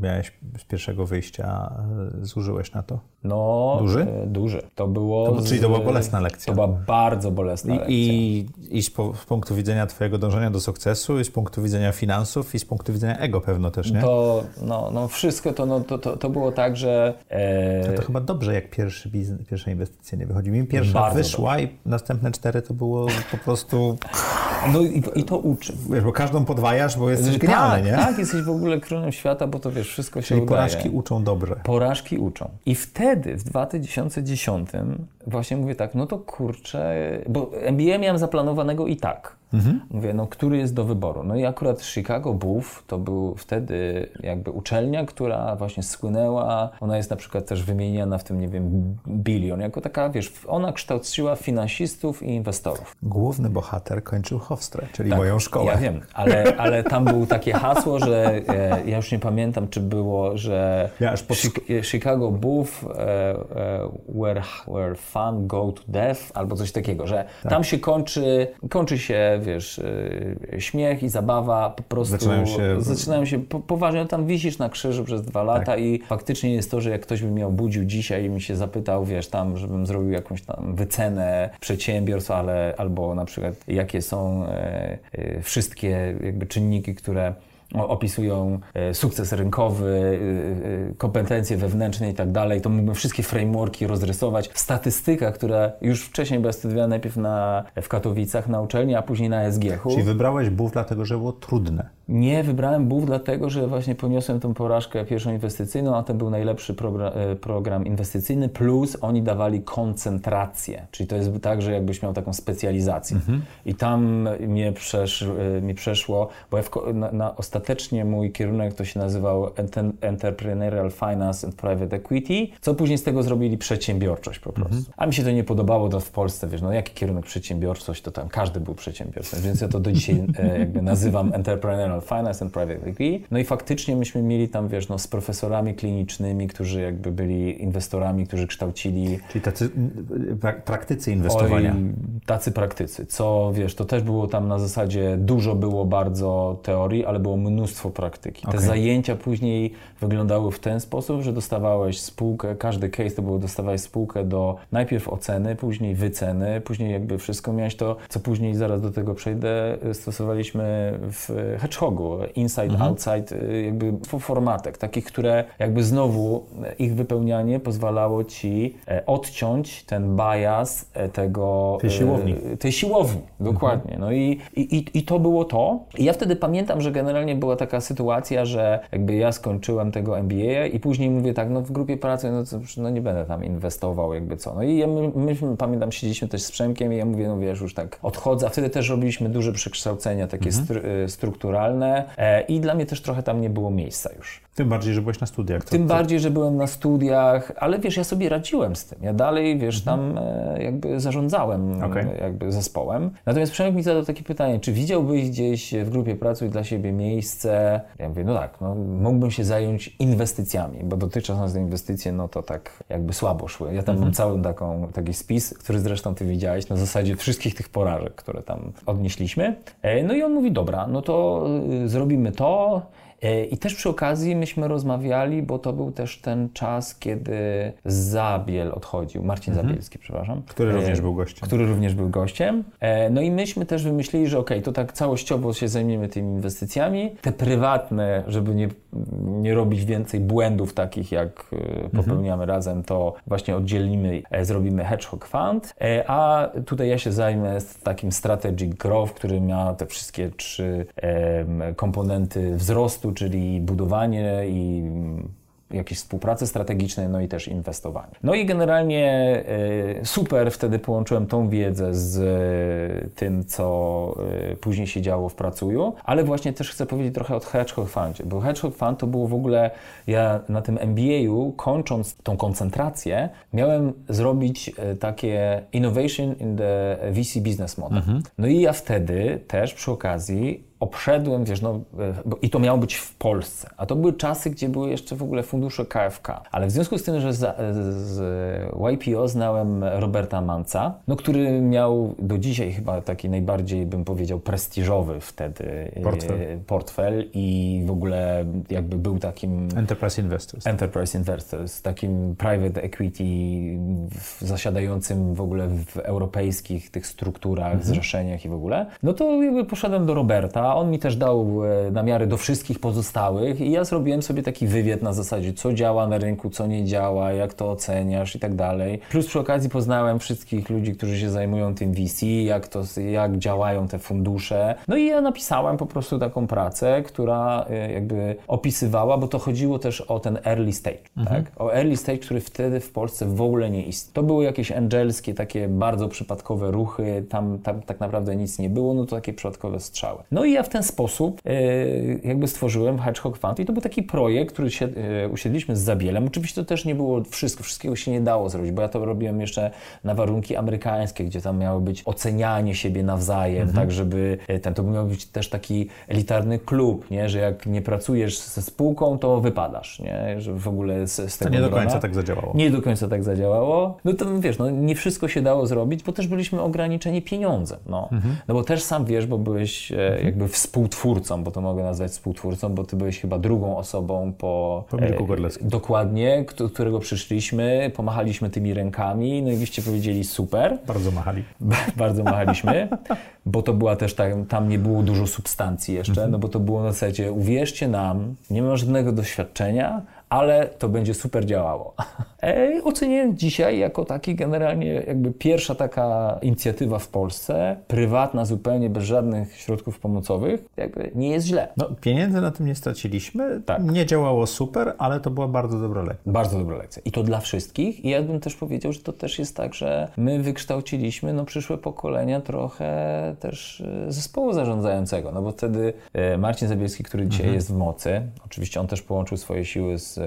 y, miałeś z pierwszego wyjścia, y, zużyłeś na to? No, duży? Y, duży. To było. To, czyli to była bolesna lekcja. To była bardzo bolesna lekcja. I, i z, po, z punktu widzenia Twojego dążenia do sukcesu, sukcesu, i z punktu widzenia finansów, i z punktu widzenia ego pewno też, nie? To, no, no wszystko to, no, to, to, to było tak, że... E... To chyba dobrze, jak pierwszy biznes, pierwsza inwestycja nie wychodzi. Mi pierwsza Bardzo wyszła dobrze. i następne cztery to było po prostu... No i, i to uczy. Wiesz, bo każdą podwajasz, bo jesteś genialny, tak, nie? Tak, jesteś w ogóle królem świata, bo to wiesz, wszystko się Czyli udaje. porażki uczą dobrze. Porażki uczą. I wtedy, w 2010 właśnie mówię tak, no to kurczę, bo MBA miałem zaplanowanego i tak. Mhm. Mówię, no który jest do wyboru? No i akurat Chicago Booth to był wtedy jakby uczelnia, która właśnie słynęła, ona jest na przykład też wymieniana w tym, nie wiem, bilion, jako taka, wiesz, ona kształciła finansistów i inwestorów. Główny bohater kończył Hofstra, czyli tak, moją szkołę. Ja wiem, ale, ale tam było takie hasło, że e, ja już nie pamiętam, czy było, że ja po... Chicago Booth e, e, where, where fun go to death, albo coś takiego, że tak. tam się kończy, kończy się wiesz, e, śmiech i zabawa po prostu zaczynają się, zaczynają się po, poważnie. No tam wisisz na krzyżu przez dwa lata tak. i faktycznie jest to, że jak ktoś by mnie obudził dzisiaj i mi się zapytał, wiesz, tam, żebym zrobił jakąś tam wycenę przedsiębiorstw, ale albo na przykład jakie są e, e, wszystkie jakby czynniki, które opisują e, sukces rynkowy, e, e, kompetencje wewnętrzne i tak dalej, to mógłbym wszystkie frameworki rozrysować. Statystyka, która już wcześniej była studiowana najpierw na, w Katowicach na uczelni, a później na SGH. Czyli wybrałeś BUF dlatego, że było trudne? Nie, wybrałem BUF dlatego, że właśnie poniosłem tą porażkę pierwszą inwestycyjną, a to był najlepszy program, program inwestycyjny, plus oni dawali koncentrację, czyli to jest tak, że jakbyś miał taką specjalizację. Mhm. I tam mnie, przesz, mi przeszło, bo ja w, na, na ostatecznie mój kierunek to się nazywał Entrepreneurial Finance and Private Equity, co później z tego zrobili przedsiębiorczość po prostu. Mhm. A mi się to nie podobało, to w Polsce, wiesz, no jaki kierunek przedsiębiorczość, to tam każdy był przedsiębiorcą, więc ja to do dzisiaj e, jakby nazywam Entrepreneurial Finance and Private Equity. No i faktycznie myśmy mieli tam, wiesz, no z profesorami klinicznymi, którzy jakby byli inwestorami, którzy kształcili... Czyli tacy praktycy inwestowania. Oj, tacy praktycy, co, wiesz, to też było tam na zasadzie, dużo było bardzo teorii, ale było mnóstwo praktyki. Te zajęcia później wyglądały w ten sposób, że dostawałeś spółkę, każdy case to było, dostawałeś spółkę do najpierw oceny, później wyceny, później jakby wszystko miałeś to, co później zaraz do tego przejdę, stosowaliśmy w Hedgehogu, inside, mhm. outside, jakby formatek, takich, które jakby znowu ich wypełnianie pozwalało ci e, odciąć ten bias e, tego... Tej siłowni. E, tej siłowni, dokładnie. Mhm. No i, i, i to było to. I ja wtedy pamiętam, że generalnie była taka sytuacja, że jakby ja skończyłem tego MBA i później mówię tak, no w grupie pracy, no, no nie będę tam inwestował, jakby co. No i ja, my, myśmy, pamiętam, siedzieliśmy też z Przemkiem i ja mówię, no wiesz, już tak odchodzę, a wtedy też robiliśmy duże przekształcenia takie mhm. stru, strukturalne e, i dla mnie też trochę tam nie było miejsca już. Tym bardziej, że byłeś na studiach. Tym to... bardziej, że byłem na studiach, ale wiesz, ja sobie radziłem z tym. Ja dalej, wiesz, mhm. tam e, jakby zarządzałem okay. jakby zespołem. Natomiast Przemek mi zadał takie pytanie, czy widziałbyś gdzieś w grupie Pracuj dla siebie miejsce? Ja mówię, no tak, no, mógłbym się zająć inwestycjami, bo dotychczas nas inwestycje, no to tak jakby słabo szły. Ja tam mhm. mam cały taką, taki spis, który zresztą ty widziałeś, na zasadzie wszystkich tych porażek, które tam odnieśliśmy. E, no i on mówi, dobra, no to y, zrobimy to, I też przy okazji myśmy rozmawiali, bo to był też ten czas, kiedy Zabiel odchodził, Marcin mhm. Zabielski, przepraszam. Który również był gościem. Który również był gościem. E, no i myśmy też wymyślili, że ok, to tak całościowo się zajmiemy tymi inwestycjami. Te prywatne, żeby nie, nie robić więcej błędów takich, jak e, mhm. popełniamy mhm. razem, to właśnie oddzielimy, zrobimy Hedgehog Fund, a tutaj ja się zajmę takim strategic growth, który ma te wszystkie trzy komponenty wzrostu, czyli budowanie i jakieś współpracy strategicznej, no i też inwestowanie. No i generalnie e, super wtedy połączyłem tą wiedzę z e, tym, co e, później się działo w Pracuju, ale właśnie też chcę powiedzieć trochę o Hedgehog Fundzie, bo Hedgehog Fund to było w ogóle, ja na tym MBA-u, kończąc tą koncentrację, miałem zrobić takie Innovation in the VC Business Model. Mhm. No i ja wtedy też przy okazji obszedłem, wiesz, no, e, i to miało być w Polsce. A to były czasy, gdzie były jeszcze w ogóle fundusze KFK. Ale w związku z tym, że z, z YPO znałem Roberta Manca, no, który miał do dzisiaj chyba taki najbardziej, bym powiedział, prestiżowy wtedy e, portfel, portfel i w ogóle jakby był takim... Enterprise Investors. Enterprise Investors, takim private equity zasiadającym w ogóle w europejskich tych strukturach, mhm. zrzeszeniach i w ogóle. No to jakby poszedłem do Roberta, on mi też dał e, namiary do wszystkich pozostałych i ja zrobiłem sobie taki wywiad na zasadzie, co działa na rynku, co nie działa, jak to oceniasz i tak dalej. Plus przy okazji poznałem wszystkich ludzi, którzy się zajmują tym VC, jak, to, jak działają te fundusze. No i ja napisałem po prostu taką pracę, która e, jakby opisywała, bo to chodziło też o ten early stage, mhm. tak? O early stage, który wtedy w Polsce w ogóle nie istniał. To były jakieś angelskie, takie bardzo przypadkowe ruchy, tam, tam tak naprawdę nic nie było, no to takie przypadkowe strzały. No i ja w ten sposób e, jakby stworzyłem Hedgehog Fund i to był taki projekt, który się, e, usiedliśmy z Zabielem. Oczywiście to też nie było wszystko, wszystkiego się nie dało zrobić, bo ja to robiłem jeszcze na warunki amerykańskie, gdzie tam miało być ocenianie siebie nawzajem, mhm. tak żeby e, ten, to miał być też taki elitarny klub, nie? że jak nie pracujesz ze spółką, to wypadasz, nie? że w ogóle z, z tego To nie do końca tak zadziałało. Nie do końca tak zadziałało. No to wiesz, no, nie wszystko się dało zrobić, bo też byliśmy ograniczeni pieniądzem. No, mhm. no bo też sam wiesz, bo byłeś mhm. jakby współtwórcą, bo to mogę nazwać współtwórcą, bo ty byłeś chyba drugą osobą po... Po Godlewskim. E, dokładnie, do którego przyszliśmy, pomachaliśmy tymi rękami, no i wyście powiedzieli super. Bardzo machali. Bardzo machaliśmy, bo to była też, tam, tam nie było dużo substancji jeszcze, mhm. no bo to było na zasadzie, uwierzcie nam, nie ma żadnego doświadczenia, ale to będzie super działało. E, ocenię dzisiaj jako taki generalnie jakby pierwsza taka inicjatywa w Polsce, prywatna zupełnie, bez żadnych środków pomocowych, jakby nie jest źle. No, pieniędzy na tym nie straciliśmy, tak. nie działało super, ale to była bardzo dobra lekcja. Bardzo dobra lekcja. I to dla wszystkich. I ja bym też powiedział, że to też jest tak, że my wykształciliśmy no, przyszłe pokolenia trochę też e, zespołu zarządzającego, no bo wtedy e, Marcin Zabielski, który dzisiaj mhm. jest w mocy, oczywiście on też połączył swoje siły z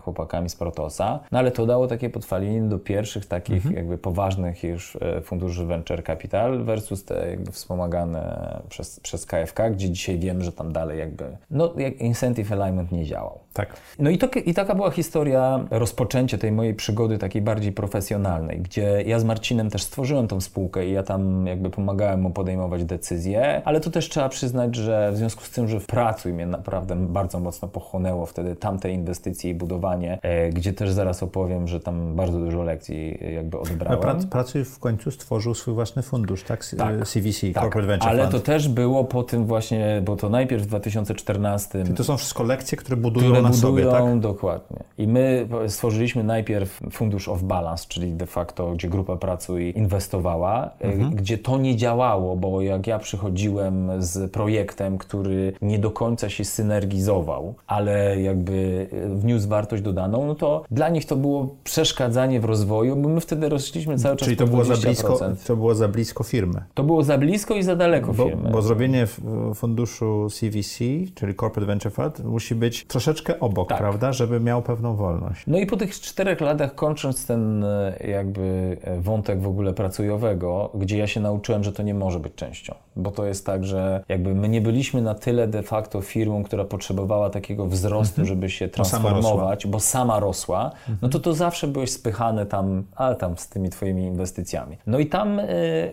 chłopakami z Protosa, no ale to dało takie podwaliny do pierwszych takich mhm. jakby poważnych już e, funduszy venture capital versus te jakby wspomagane przez, przez KFK, gdzie dzisiaj wiemy, że tam dalej jakby no jak incentive alignment nie działał. Tak. No i, to, i taka była historia rozpoczęcia tej mojej przygody takiej bardziej profesjonalnej, gdzie ja z Marcinem też stworzyłem tą spółkę i ja tam jakby pomagałem mu podejmować decyzje, ale to też trzeba przyznać, że w związku z tym, że w pracy mnie naprawdę bardzo mocno pochłonęło wtedy tamte inwestycje i budowanie, e, gdzie też zaraz opowiem, że tam bardzo dużo lekcji jakby odebrałem. Prac, pracuj w końcu stworzył swój własny fundusz, tak? Tak. CVC, Tak, Corporate Venture ale Fund. to też było po tym właśnie, bo to najpierw w 2014 I to są wszystko lekcje, które budują które na budują, sobie, tak? dokładnie. I my stworzyliśmy najpierw fundusz off balance, czyli de facto, gdzie grupa pracuj inwestowała, e, Mhm. gdzie to nie działało, bo jak ja przychodziłem z projektem, który nie do końca się synergizował, ale jakby e, wniósł wartość dodaną, no to dla nich to było przeszkadzanie w rozwoju, bo my wtedy rośliśmy cały czas Czyli to było, za 20%. blisko, to było za blisko firmy. To było za blisko i za daleko Bo, firmy. bo zrobienie funduszu CVC, czyli Corporate Venture Fund, musi być troszeczkę obok, Tak. prawda, żeby miał pewną wolność. No i po tych czterech latach, kończąc ten e, jakby e, wątek w ogóle pracujowego, gdzie ja się nauczyłem, że to nie może być częścią, bo to jest tak, że jakby my nie byliśmy na tyle de facto firmą, która potrzebowała takiego wzrostu, żeby się sama rosła. transformować, bo sama rosła, no to to zawsze byłeś spychany tam, ale tam z tymi twoimi inwestycjami. No i tam e,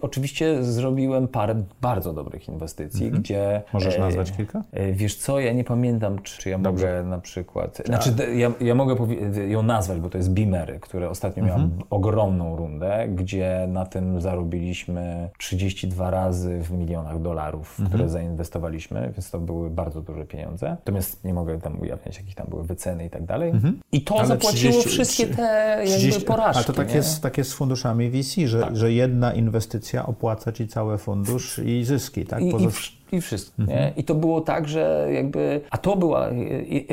oczywiście zrobiłem parę bardzo dobrych inwestycji, gdzie... Możesz e, nazwać kilka? E, Wiesz co, ja nie pamiętam, czy, czy ja mogę na przykład. Znaczy, d- ja, ja mogę ją nazwać, bo to jest Beamery, które ostatnio miałam ogromną rundę, gdzie na tym zarobiliśmy 32 razy w milionach dolarów, które zainwestowaliśmy, więc to były bardzo duże pieniądze. Natomiast nie mogę tam ujawniać, jakie tam były wyceny i tak dalej. I to Ale zapłaciło 30 wszystkie te jakby 30 porażki. A to tak nie? jest, tak jest z funduszami VC, że, Tak. że jedna inwestycja opłaca ci cały fundusz i zyski, tak? I, Poza- i wszystko. Nie? I to było tak, że jakby. A to, była,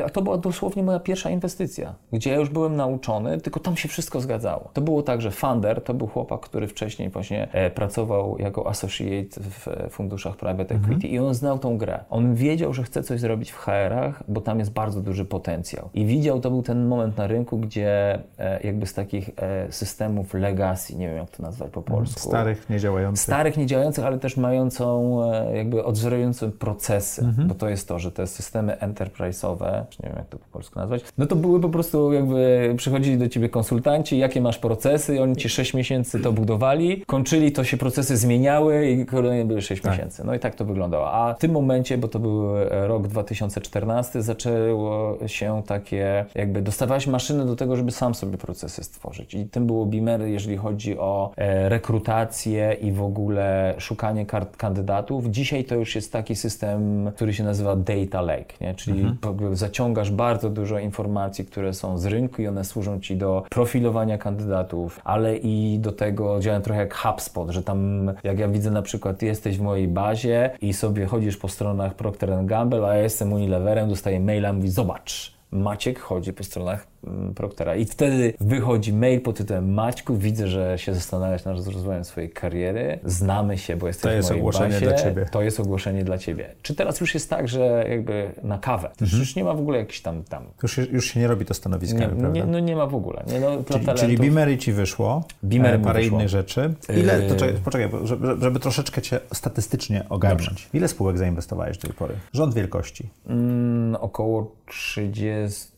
a to była dosłownie moja pierwsza inwestycja, gdzie ja już byłem nauczony, tylko tam się wszystko zgadzało. To było tak, że funder to był chłopak, który wcześniej właśnie e, pracował jako associate w funduszach private equity i on znał tą grę. On wiedział, że chce coś zrobić w HR-ach, bo tam jest bardzo duży potencjał. I widział, to był ten moment na rynku, gdzie e, jakby z takich e, systemów legacy, nie wiem jak to nazwać po polsku. Starych, niedziałających. Starych, niedziałających, ale też mającą jakby odwzorowanie procesy, Mhm. bo to jest to, że te systemy enterprise'owe, czy nie wiem jak to po polsku nazwać, no to były po prostu jakby przychodzili do ciebie konsultanci, jakie masz procesy, oni ci 6 miesięcy to budowali, kończyli, to się procesy zmieniały i kolejne były 6 Tak. miesięcy. No i tak to wyglądało. A w tym momencie, bo to był e, rok 2014, zaczęło się takie, jakby dostawałeś maszyny do tego, żeby sam sobie procesy stworzyć. I tym było Beamery, jeżeli chodzi o e, rekrutację i w ogóle szukanie kart kandydatów. Dzisiaj to już jest taki system, który się nazywa Data Lake, nie? czyli jakby zaciągasz bardzo dużo informacji, które są z rynku i one służą ci do profilowania kandydatów, ale i do tego działają trochę jak HubSpot, że tam jak ja widzę na przykład jesteś w mojej bazie i sobie chodzisz po stronach Procter Gamble, a ja jestem Unileverem, dostaję maila, mówi zobacz, Maciek chodzi po stronach Proctera i wtedy wychodzi mail pod tytułem Maćku, widzę, że się zastanawiasz nad rozwojem swojej kariery, znamy się, bo jesteś To jest w mojej ogłoszenie bazie, dla ciebie. to jest ogłoszenie dla ciebie. Czy teraz już jest tak, że jakby na kawę, Mhm. już nie ma w ogóle jakichś tam, tam Już, się- już się nie robi to stanowiskami, nie, prawda? nie, no nie ma w ogóle. Nie, no, Czyli, talentów- czyli Beamery ci wyszło, Beamery e, parę wyszło. innych rzeczy. Ile, to czekaj, poczekaj, żeby, żeby troszeczkę cię statystycznie ogarnąć. Ile spółek zainwestowałeś do tej pory? Rząd wielkości. mm, około 30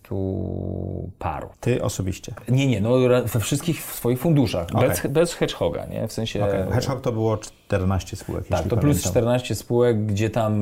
paru. Ty osobiście. Nie, nie, no we wszystkich swoich funduszach, Okej. bez, bez hedgehoga, nie? W sensie... Okay. Hedgehog to było 14 spółek, Tak, jeśli to plus pamiętam. 14 spółek, gdzie tam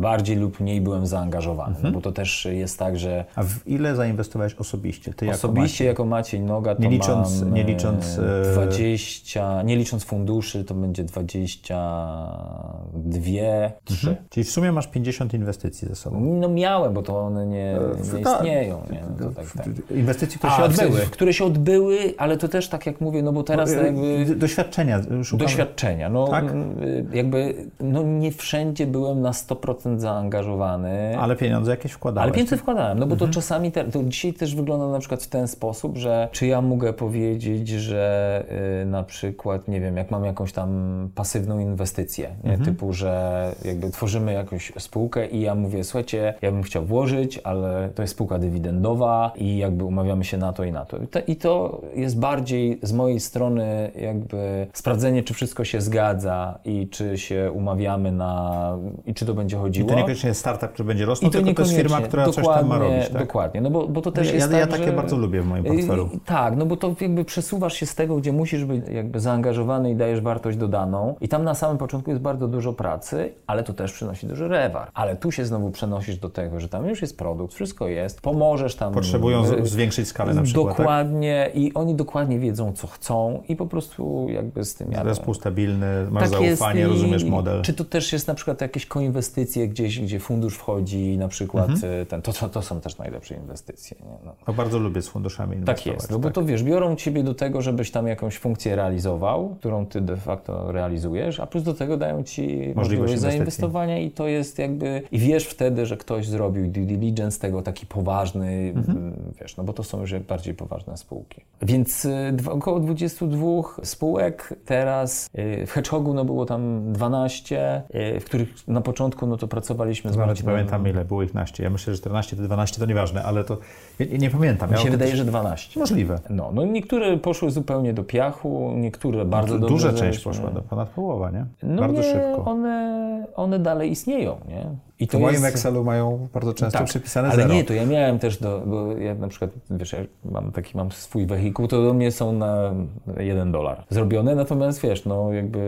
bardziej lub mniej byłem zaangażowany, no bo to też jest tak, że A w ile zainwestowałeaj osobiście? Ty jako osobiście Maciej? jako Maciej Noga to Nie licząc- mam nie licząc, e, e, 20, nie licząc funduszy to będzie 22, 3. Czyli w sumie masz 50 inwestycji ze sobą. No miałem, bo to one nie, nie tak. istnieją. Nie? No to tak, tak. Inwestycje, które A, się odbyły. Które się odbyły, ale to też tak jak mówię, no bo teraz to jakby... Doświadczenia. Szukamy. Doświadczenia. No, Tak? y, jakby no nie wszędzie byłem na 100% zaangażowany. Ale pieniądze jakieś wkładałeś. Ale pieniądze wkładałem, no bo Mhm. to czasami, te, to dzisiaj też wygląda na przykład w ten sposób, że czy ja mogę powiedzieć, że y, na przykład, nie wiem, jak mam jakąś tam pasywną inwestycję, nie? Mhm. typu, że jakby tworzymy jakąś spółkę i ja mówię, słuchajcie, ja bym chciał włożyć, ale to jest spółka dywidendowa i jakby umawiamy się na to i na to. I to, i to jest bardziej z mojej strony jakby sprawdzenie, czy wszystko się zgadza, zgadza i czy się umawiamy na... i czy to będzie chodziło. I to niekoniecznie jest startup, który będzie rosnął, tylko to jest firma, która coś tam ma robić. Tak? Dokładnie, no bo, bo to też ja, jest ja, tak, ja takie że... bardzo lubię w moim portfelu. Tak, no bo to jakby przesuwasz się z tego, gdzie musisz być jakby zaangażowany i dajesz wartość dodaną i tam na samym początku jest bardzo dużo pracy, ale to też przynosi duży rewar. Ale tu się znowu przenosisz do tego, że tam już jest produkt, wszystko jest, pomożesz tam... Potrzebują zwiększyć skalę na przykład, tak? Dokładnie tak? i oni dokładnie wiedzą, co chcą i po prostu jakby z tym jadą. Zespół stabilny, masz tak zaufanie, jest, rozumiesz model. Czy to też jest na przykład jakieś koinwestycje gdzieś, gdzie fundusz wchodzi na przykład, mhm. ten, to, to, to, są też najlepsze inwestycje. No. no bardzo lubię z funduszami inwestować. Tak jest, no bo tak. to wiesz, biorą Ciebie do tego, żebyś tam jakąś funkcję realizował, którą Ty de facto realizujesz, a plus do tego dają Ci możliwość, możliwość zainwestowania i to jest jakby, i wiesz wtedy, że ktoś zrobił due diligence tego taki poważny, mhm. wiesz, no bo to są już bardziej poważne spółki. Więc y, około 22 spółek, teraz y, w Hedgehogu no było tam 12, y, w których na początku no to pracowaliśmy z Nawet nie pamiętam ile było ich naście. Ja myślę, że 14 to 12 to nieważne, ale to ja, nie pamiętam. Mi się wydaje, że 12. Możliwe. No, no niektóre poszły zupełnie do piachu, niektóre bardzo no, dobrze. Duża część poszła, do ponad połowa, nie? No bardzo nie, szybko. One, one dalej istnieją, nie? I to w moim jest... Excelu mają bardzo często tak, przypisane ale zero. nie, to ja miałem też, do, bo ja na przykład, wiesz, ja mam taki, mam swój wehikuł, to do mnie są na jeden dolar zrobione, natomiast wiesz, no jakby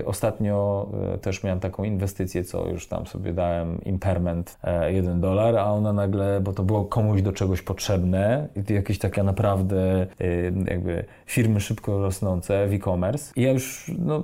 y, ostatnio y, też miałem taką inwestycję, co już tam sobie dałem impairment e, jeden dolar, a ona nagle, bo to było komuś do czegoś potrzebne i jakieś takie naprawdę y, jakby firmy szybko rosnące w e-commerce i ja już, no,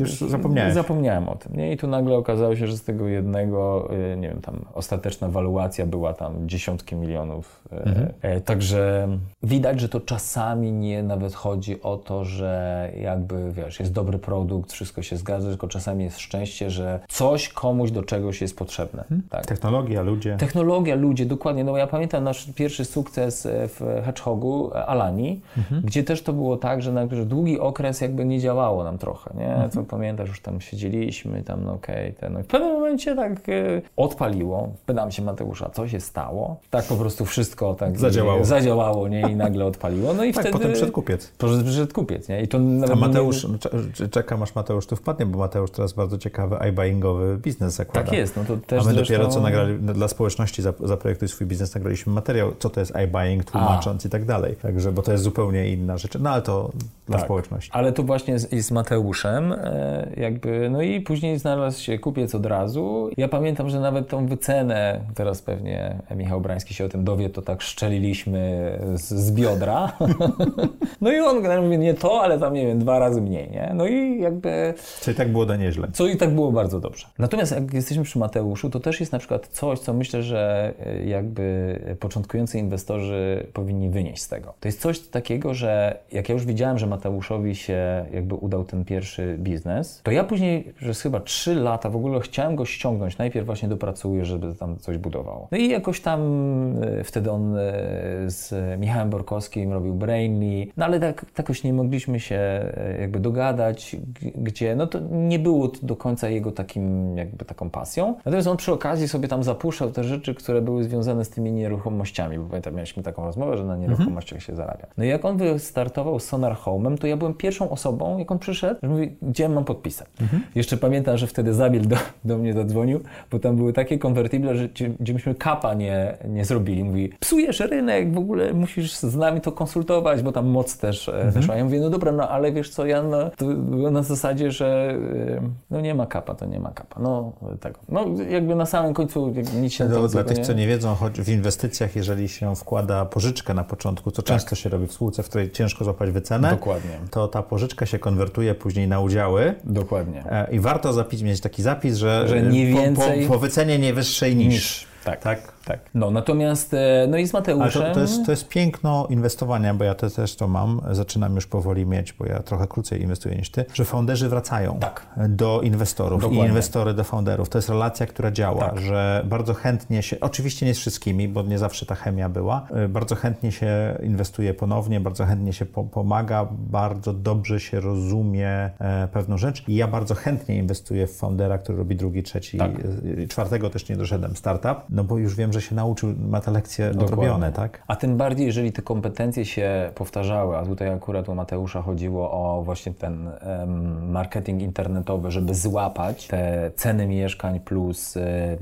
już zapomniałem. zapomniałem o tym, nie? I tu nagle okazało się, że z tego jednego Y, nie wiem, tam ostateczna waluacja była tam dziesiątki milionów. Y, mhm. E, także widać, że to czasami nie nawet chodzi o to, że jakby, wiesz, jest dobry produkt, wszystko się zgadza, tylko czasami jest szczęście, że coś komuś do czegoś jest potrzebne. Mhm. Tak. Technologia, ludzie. Technologia, ludzie, dokładnie. No ja pamiętam nasz pierwszy sukces w Hedgehogu, Alani, mhm. gdzie też to było tak, że na długi okres jakby nie działało nam trochę, nie? Mhm. Co pamiętasz, już tam siedzieliśmy, tam no okej, okay, no w pewnym momencie tak tak odpaliło. Pytam się Mateusza, co się stało? Tak po prostu wszystko tak zadziałało, zadziałało nie? i nagle odpaliło. No i tak, wtedy... potem przed kupiec. Przed kupiec, nie? I to A Mateusz, nie... czekam aż Mateusz tu wpadnie, bo Mateusz teraz bardzo ciekawy iBuyingowy biznes zakłada. Tak jest, no to też A my zresztą... dopiero co nagrali, no, dla społeczności Zaprojektuj swój biznes, nagraliśmy materiał, co to jest iBuying, tłumacząc A. i tak dalej. Także, bo to jest zupełnie inna rzecz. No ale to dla tak. społeczności. Ale to właśnie z, z Mateuszem e, jakby, no i później znalazł się kupiec od razu. Ja pamiętam, że nawet tą wycenę, teraz pewnie Michał Brański się o tym dowie, to tak szczeliliśmy z, z biodra. no i on mówi, nie to, ale tam nie wiem, dwa razy mniej, nie? No i jakby... Co i tak było da nieźle. Co i tak było bardzo dobrze. Natomiast jak jesteśmy przy Mateuszu, to też jest na przykład coś, co myślę, że e, jakby początkujący inwestorzy powinni wynieść z tego. To jest coś takiego, że jak ja już widziałem, że Mateuszowi się jakby udał ten pierwszy biznes, to ja później przez chyba trzy lata w ogóle chciałem go ściągnąć najpierw właśnie dopracuje, żeby tam coś budowało. No i jakoś tam e, wtedy on e, z Michałem Borkowskim robił Brainly, no ale tak, tak jakoś nie mogliśmy się e, jakby dogadać, gdzie no to nie było to do końca jego takim jakby taką pasją. Natomiast on przy okazji sobie tam zapuszczał te rzeczy, które były związane z tymi nieruchomościami, bo pamiętam, mieliśmy taką rozmowę, że na mhm. nieruchomościach mhm. się zarabia. No i jak on wystartował z Sonar Home'em, to ja byłem pierwszą osobą, jak on przyszedł, że mówi, gdzie mam podpisać. Mhm. Jeszcze pamiętam, że wtedy Zabiel do, do mnie zadzwonił, bo tam były takie konwertyble, że gdzie myśmy kapa nie, nie zrobili. Mówi, psujesz rynek, w ogóle musisz z nami to konsultować, bo tam moc też e, mhm. weszła. Ja mówię, no dobra, no ale wiesz co, ja na, to było na zasadzie, że e, no nie ma kapa, to nie ma kapa. No tego. No jakby na samym końcu nic się no, Dla tych, nie... co nie wiedzą, choć w inwestycjach, jeżeli się wkłada pożyczkę na początku, co tak. często się robi w spółce, w której ciężko złapać wycenę, Dokładnie. to ta pożyczka się konwertuje później na udziały. Dokładnie. E, I warto zapić, mieć taki zapis, że, że nie więcej... po, po, po wycenie nie wyższej niż. niż. Tak. tak. Tak. No natomiast, e, no i z Mateuszem... To, to, jest, to jest piękno inwestowania, bo ja to też to mam, zaczynam już powoli mieć, bo ja trochę krócej inwestuję niż ty, że founderzy wracają tak. do inwestorów Dokładnie. i inwestory do founderów. To jest relacja, która działa, tak. że bardzo chętnie się, oczywiście nie z wszystkimi, bo nie zawsze ta chemia była, e, bardzo chętnie się inwestuje ponownie, bardzo chętnie się po, pomaga, bardzo dobrze się rozumie e, pewną rzecz i ja bardzo chętnie inwestuję w foundera, który robi drugi, trzeci, tak. czwartego też nie doszedłem, startup, no bo już wiem, że się nauczył, ma te lekcje odrobione, tak? A tym bardziej, jeżeli te kompetencje się powtarzały, a tutaj akurat u Mateusza chodziło o właśnie ten um, marketing internetowy, żeby złapać te ceny mieszkań plus y,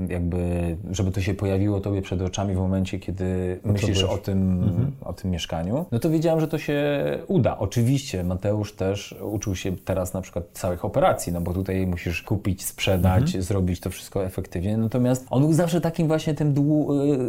jakby, żeby to się pojawiło tobie przed oczami w momencie, kiedy no myślisz o tym, mhm. o tym mieszkaniu, no to wiedziałem, że to się uda. Oczywiście Mateusz też uczył się teraz na przykład całych operacji, no bo tutaj musisz kupić, sprzedać, mhm. zrobić to wszystko efektywnie. Natomiast on był zawsze takim właśnie tym dłu,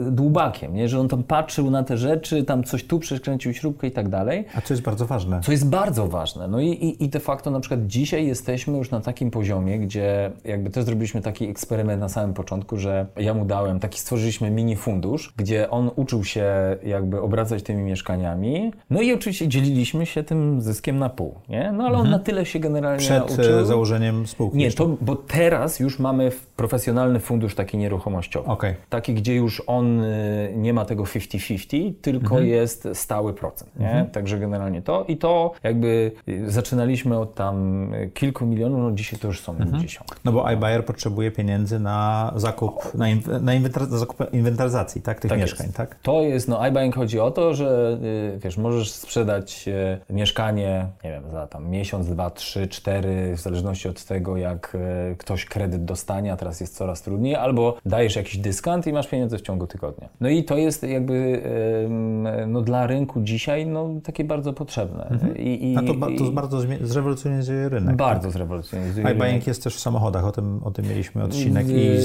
y, dłubakiem, nie? że on tam patrzył na te rzeczy, tam coś tu przekręcił śrubkę i tak dalej. A co jest bardzo ważne. Co jest bardzo ważne. No i, i, i de facto na przykład dzisiaj jesteśmy już na takim poziomie, gdzie jakby też zrobiliśmy taki eksperyment na samym początku, że ja mu dałem, taki stworzyliśmy mini fundusz, gdzie on uczył się jakby obracać tymi mieszkaniami. No i oczywiście dzieliliśmy się tym zyskiem na pół, nie? No ale on mhm. na tyle się generalnie Przed e, uczył. założeniem spółki. Nie, to, bo teraz już mamy profesjonalny fundusz taki nieruchomościowy. Okay. Taki, gdzie już on y, nie ma tego 50-50, tylko mhm. jest stały procent, nie? Mhm. Także generalnie to i to jakby y, zaczynaliśmy od tam kilku milionów, no dzisiaj to już są mhm. dziesiątki. No bo iBuyer potrzebuje pieniędzy na zakup, na, na, inwentar, zakup inwentaryzacji, tak? Tych tak mieszkań, jest. tak? To jest, no iBuying chodzi o to, że y, wiesz, możesz sprzedać mieszkanie, nie wiem, za tam miesiąc, dwa, trzy, cztery, w zależności od tego, jak ktoś kredyt dostanie, a teraz jest coraz trudniej, albo dajesz jakiś dyskant i masz pieniądze w ciągu tygodnia. No i to jest jakby no, dla rynku dzisiaj no, takie bardzo potrzebne. Mhm. I, i, a to, to bardzo zrewolucjonizuje rynek. Bardzo tak? zrewolucjonizuje rynek. jest też w samochodach, o tym, o tym mieliśmy odcinek i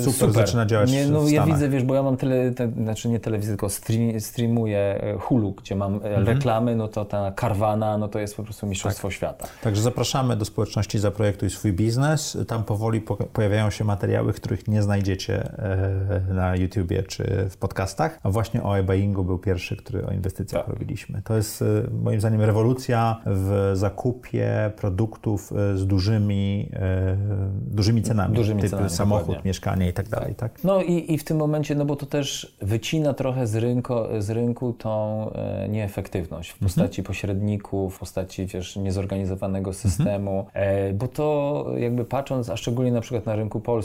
super, super. zaczyna działać nie, no, w Ja widzę, wiesz, bo ja mam tyle, te, znaczy nie telewizję, tylko stream, streamuję e, Hulu, gdzie mam e, mhm. reklamy, no to ta karwana, no to jest po prostu mistrzostwo tak. świata. Także zapraszamy do społeczności Zaprojektuj swój biznes. Tam powoli pojawiają się materiały, których nie znajdziecie e, na YouTubie czy w podcastach. A właśnie o e-buyingu był pierwszy, który o inwestycjach tak. robiliśmy. To jest e, moim zdaniem rewolucja w zakupie produktów e, z dużymi, dużymi cenami. Dużymi typu cenami, samochód, dokładnie. mieszkanie i tak dalej. Tak? No i, i w tym momencie, no bo to też wycina trochę z rynku, z rynku tą nieefektywność w postaci mhm. pośredników, w postaci wiesz, niezorganizowanego mhm. systemu, mhm. bo to jakby patrząc, a szczególnie na przykład na rynku polskim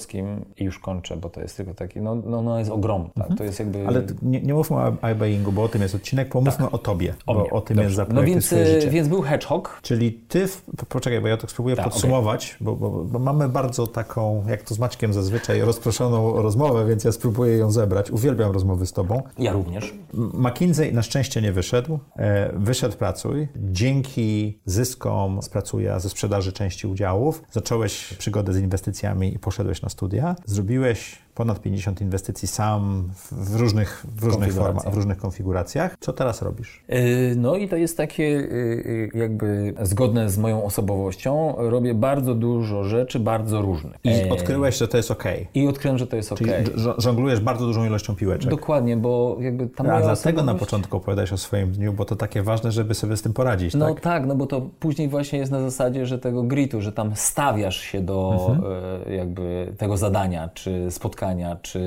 i już kończę, bo to jest tylko taki, no, no, no jest ogromny, tak? Mhm. to jest jakby... Ale nie, nie mówmy o iBuyingu, bo o tym jest odcinek, pomówmy tak. o Tobie, o bo mnie. o tym Dobrze. jest zaprojektuj no więc, swoje życie. więc był Hedgehog. Czyli Ty, w, poczekaj, bo ja to spróbuję tak, podsumować, okay. bo, bo, bo, mamy bardzo taką, jak to z Maćkiem zazwyczaj, rozproszoną rozmowę, więc ja spróbuję ją zebrać. Uwielbiam rozmowy z Tobą. Ja również. McKinsey na szczęście nie wyszedł. E, wyszedł Pracuj. Dzięki zyskom z Pracuja ze sprzedaży części udziałów zacząłeś przygodę z inwestycjami i poszedłeś na studia. Zrobiłeś ponad 50 inwestycji sam w różnych, w różnych formach, w różnych konfiguracjach. Co teraz robisz? Yy, no i to jest takie yy, jakby zgodne z moją osobowością. Robię bardzo dużo rzeczy, bardzo różnych. I odkryłeś, że to jest ok. I odkryłem, że to jest ok. Czyli żonglujesz bardzo dużą ilością piłeczek. Dokładnie, bo jakby tam A dlatego na początku opowiadałeś o swoim dniu, bo to takie ważne, żeby sobie z tym poradzić, No tak? tak, no bo to później właśnie jest na zasadzie, że tego gritu, że tam stawiasz się do mhm. jakby tego zadania, czy spotkania spotkania, czy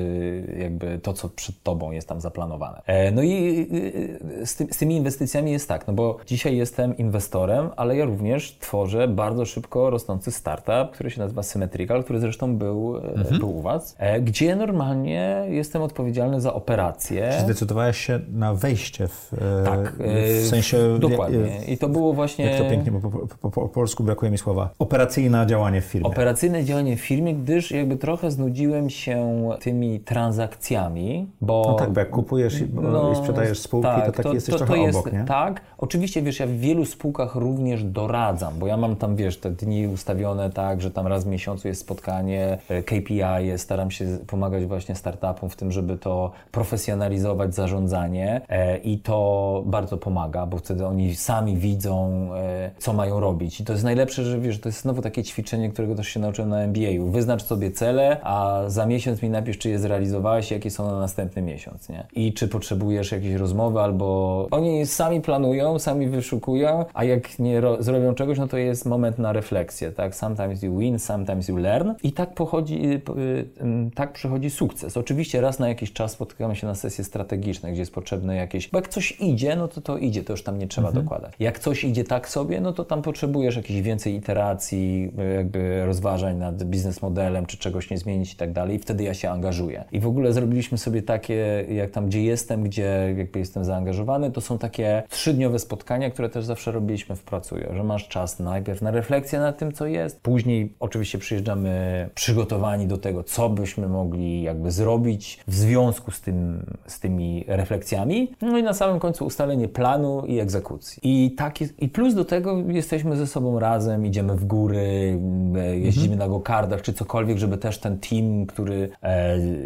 jakby to, co przed Tobą jest tam zaplanowane. E, no i z, ty, z tymi inwestycjami jest tak, no bo dzisiaj jestem inwestorem, ale ja również tworzę bardzo szybko rosnący startup, który się nazywa Symmetrical, który zresztą był, e, mhm. był u Was, e, gdzie normalnie jestem odpowiedzialny za operacje. Czy zdecydowałeś się na wejście w, tak, w sensie... Dokładnie. I to było właśnie... Jak to pięknie, bo po, po, po, po polsku brakuje mi słowa. Operacyjne działanie w firmie. Operacyjne działanie w firmie, gdyż jakby trochę znudziłem się tymi transakcjami, bo... No tak, bo jak kupujesz i, no, i sprzedajesz spółki, tak, to taki to, jesteś to, trochę to jest, obok, nie? Tak, oczywiście, wiesz, ja w wielu spółkach również doradzam, bo ja mam tam, wiesz, te dni ustawione tak, że tam raz w miesiącu jest spotkanie, e, KPI jest, staram się pomagać właśnie startupom w tym, żeby to profesjonalizować zarządzanie e, i to bardzo pomaga, bo wtedy oni sami widzą, e, co mają robić i to jest najlepsze, że wiesz, to jest znowu takie ćwiczenie, którego też się nauczyłem na MBA-u. Wyznacz sobie cele, a za miesiąc mi napisz, czy je zrealizowałeś, jakie są na następny miesiąc, nie? I czy potrzebujesz jakiejś rozmowy, albo oni sami planują, sami wyszukują, a jak nie zrobią czegoś, no to jest moment na refleksję, tak? Sometimes you win, sometimes you learn. I tak pochodzi, y, y, tak przychodzi sukces. Oczywiście raz na jakiś czas spotykamy się na sesje strategiczne, gdzie jest potrzebne jakieś, bo jak coś idzie, no to to idzie, to już tam nie trzeba mhm. dokładać. Jak coś idzie tak sobie, no to tam potrzebujesz jakiejś więcej iteracji, jakby rozważań nad biznes modelem, czy czegoś nie zmienić i tak dalej. I wtedy wtedy ja się angażuję. I w ogóle zrobiliśmy sobie takie, jak tam gdzie jestem, gdzie jakby jestem zaangażowany, to są takie trzydniowe spotkania, które też zawsze robiliśmy w Pracuję, że masz czas najpierw na refleksję nad tym, co jest, później oczywiście przyjeżdżamy przygotowani do tego, co byśmy mogli jakby zrobić w związku z, tym, z tymi refleksjami, no i na samym końcu ustalenie planu i egzekucji. I, tak jest, i plus do tego jesteśmy ze sobą razem, idziemy w góry, jeździmy mhm. na go-kardach czy cokolwiek, żeby też ten team, który e,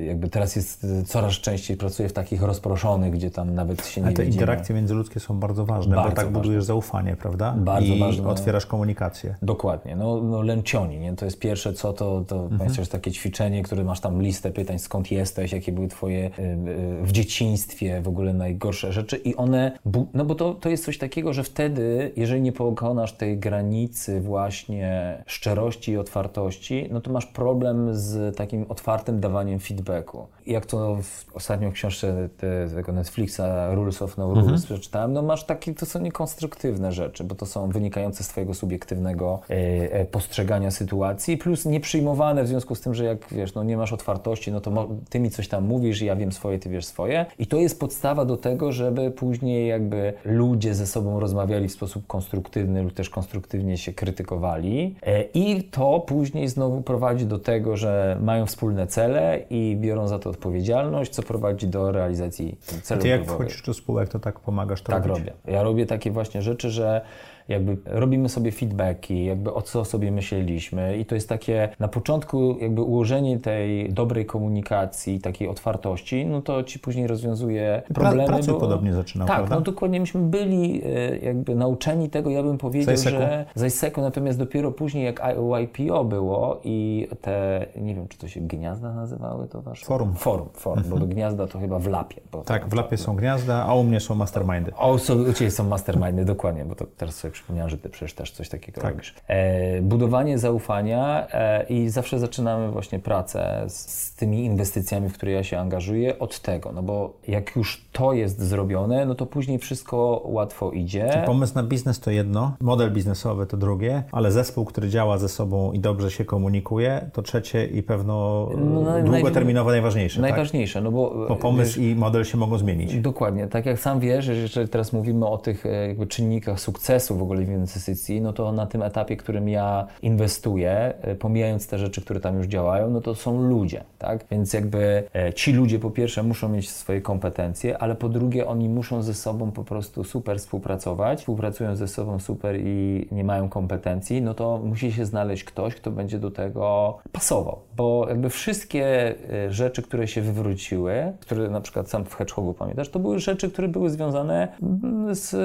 jakby teraz jest coraz częściej pracuje w takich rozproszonych, gdzie tam nawet się nie Ale te widzimy. interakcje międzyludzkie są bardzo ważne, bardzo bo tak ważne. budujesz zaufanie, prawda? Bardzo I ważne. otwierasz komunikację. Dokładnie. No, no lęcioni, nie? To jest pierwsze co, to, to mhm. jest takie ćwiczenie, które masz tam listę pytań, skąd jesteś, jakie były twoje y, y, w dzieciństwie w ogóle najgorsze rzeczy i one, no bo to, to jest coś takiego, że wtedy, jeżeli nie pokonasz tej granicy właśnie szczerości i otwartości, no to masz problem z takim otwartym dawaniem feedbacku. Jak to w ostatnio w książce te, tego Netflixa Rules of No Rules mhm. przeczytałem, no masz takie, to są niekonstruktywne rzeczy, bo to są wynikające z twojego subiektywnego e, e, postrzegania sytuacji, plus nieprzyjmowane w związku z tym, że jak wiesz, no nie masz otwartości, no to ty mi coś tam mówisz, ja wiem swoje, ty wiesz swoje. I to jest podstawa do tego, żeby później jakby ludzie ze sobą rozmawiali w sposób konstruktywny lub też konstruktywnie się krytykowali. E, I to później znowu prowadzi do tego, że mają wspólne cele i biorą za to odpowiedzialność, co prowadzi do realizacji celów. Ty jak wchodzisz do spółek, to tak pomagasz to Tak robić? robię. Ja robię takie właśnie rzeczy, że jakby robimy sobie feedbacki, jakby o co sobie myśleliśmy i to jest takie na początku jakby ułożenie tej dobrej komunikacji, takiej otwartości, no to ci później rozwiązuje problemy. Pracę bo... podobnie zaczynał, Tak, prawda? no dokładnie myśmy byli e, jakby nauczeni tego, ja bym powiedział, Zajseku. że Zajseku, natomiast dopiero później jak YPO było i te, nie wiem, czy to się gniazda nazywały to wasze? Forum. Forum, forum, mhm. bo gniazda to chyba w Lapie. tak, w Lapie są gniazda, a u mnie są mastermindy. O, u Ciebie są mastermindy, dokładnie, bo to teraz sobie przypomniałem, że Ty przecież też coś takiego tak. robisz. E, budowanie zaufania e, i zawsze zaczynamy właśnie pracę z, z, tymi inwestycjami, w które ja się angażuję od tego, no bo jak już to jest zrobione, no to później wszystko łatwo idzie. Czyli pomysł na biznes to jedno, model biznesowy to drugie, ale zespół, który działa ze sobą i dobrze się komunikuje, to trzecie i pewno no, długoterminowo najważniejsze. Tak? Najważniejsze, tak? no bo... Bo pomysł wiesz, i model się mogą zmienić. Dokładnie. Tak jak sam wiesz, że teraz mówimy o tych e, jakby czynnikach sukcesu w ogóle w inwestycji, no to na tym etapie, którym ja inwestuję, e, pomijając te rzeczy, które tam już działają, no to są ludzie, tak? Więc jakby e, ci ludzie po pierwsze muszą mieć swoje kompetencje, ale po drugie oni muszą ze sobą po prostu super współpracować, współpracują ze sobą super i nie mają kompetencji, no to musi się znaleźć ktoś, kto będzie do tego pasował, bo jakby wszystkie rzeczy, które się wywróciły, które na przykład sam w Hedgehogu pamiętasz, to były rzeczy, które były związane mm, z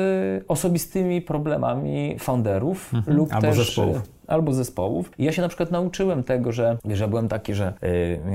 osobistymi problemami founderów mhm. lub Albo też zespołów albo zespołów. I ja się na przykład nauczyłem tego, że, że byłem taki, że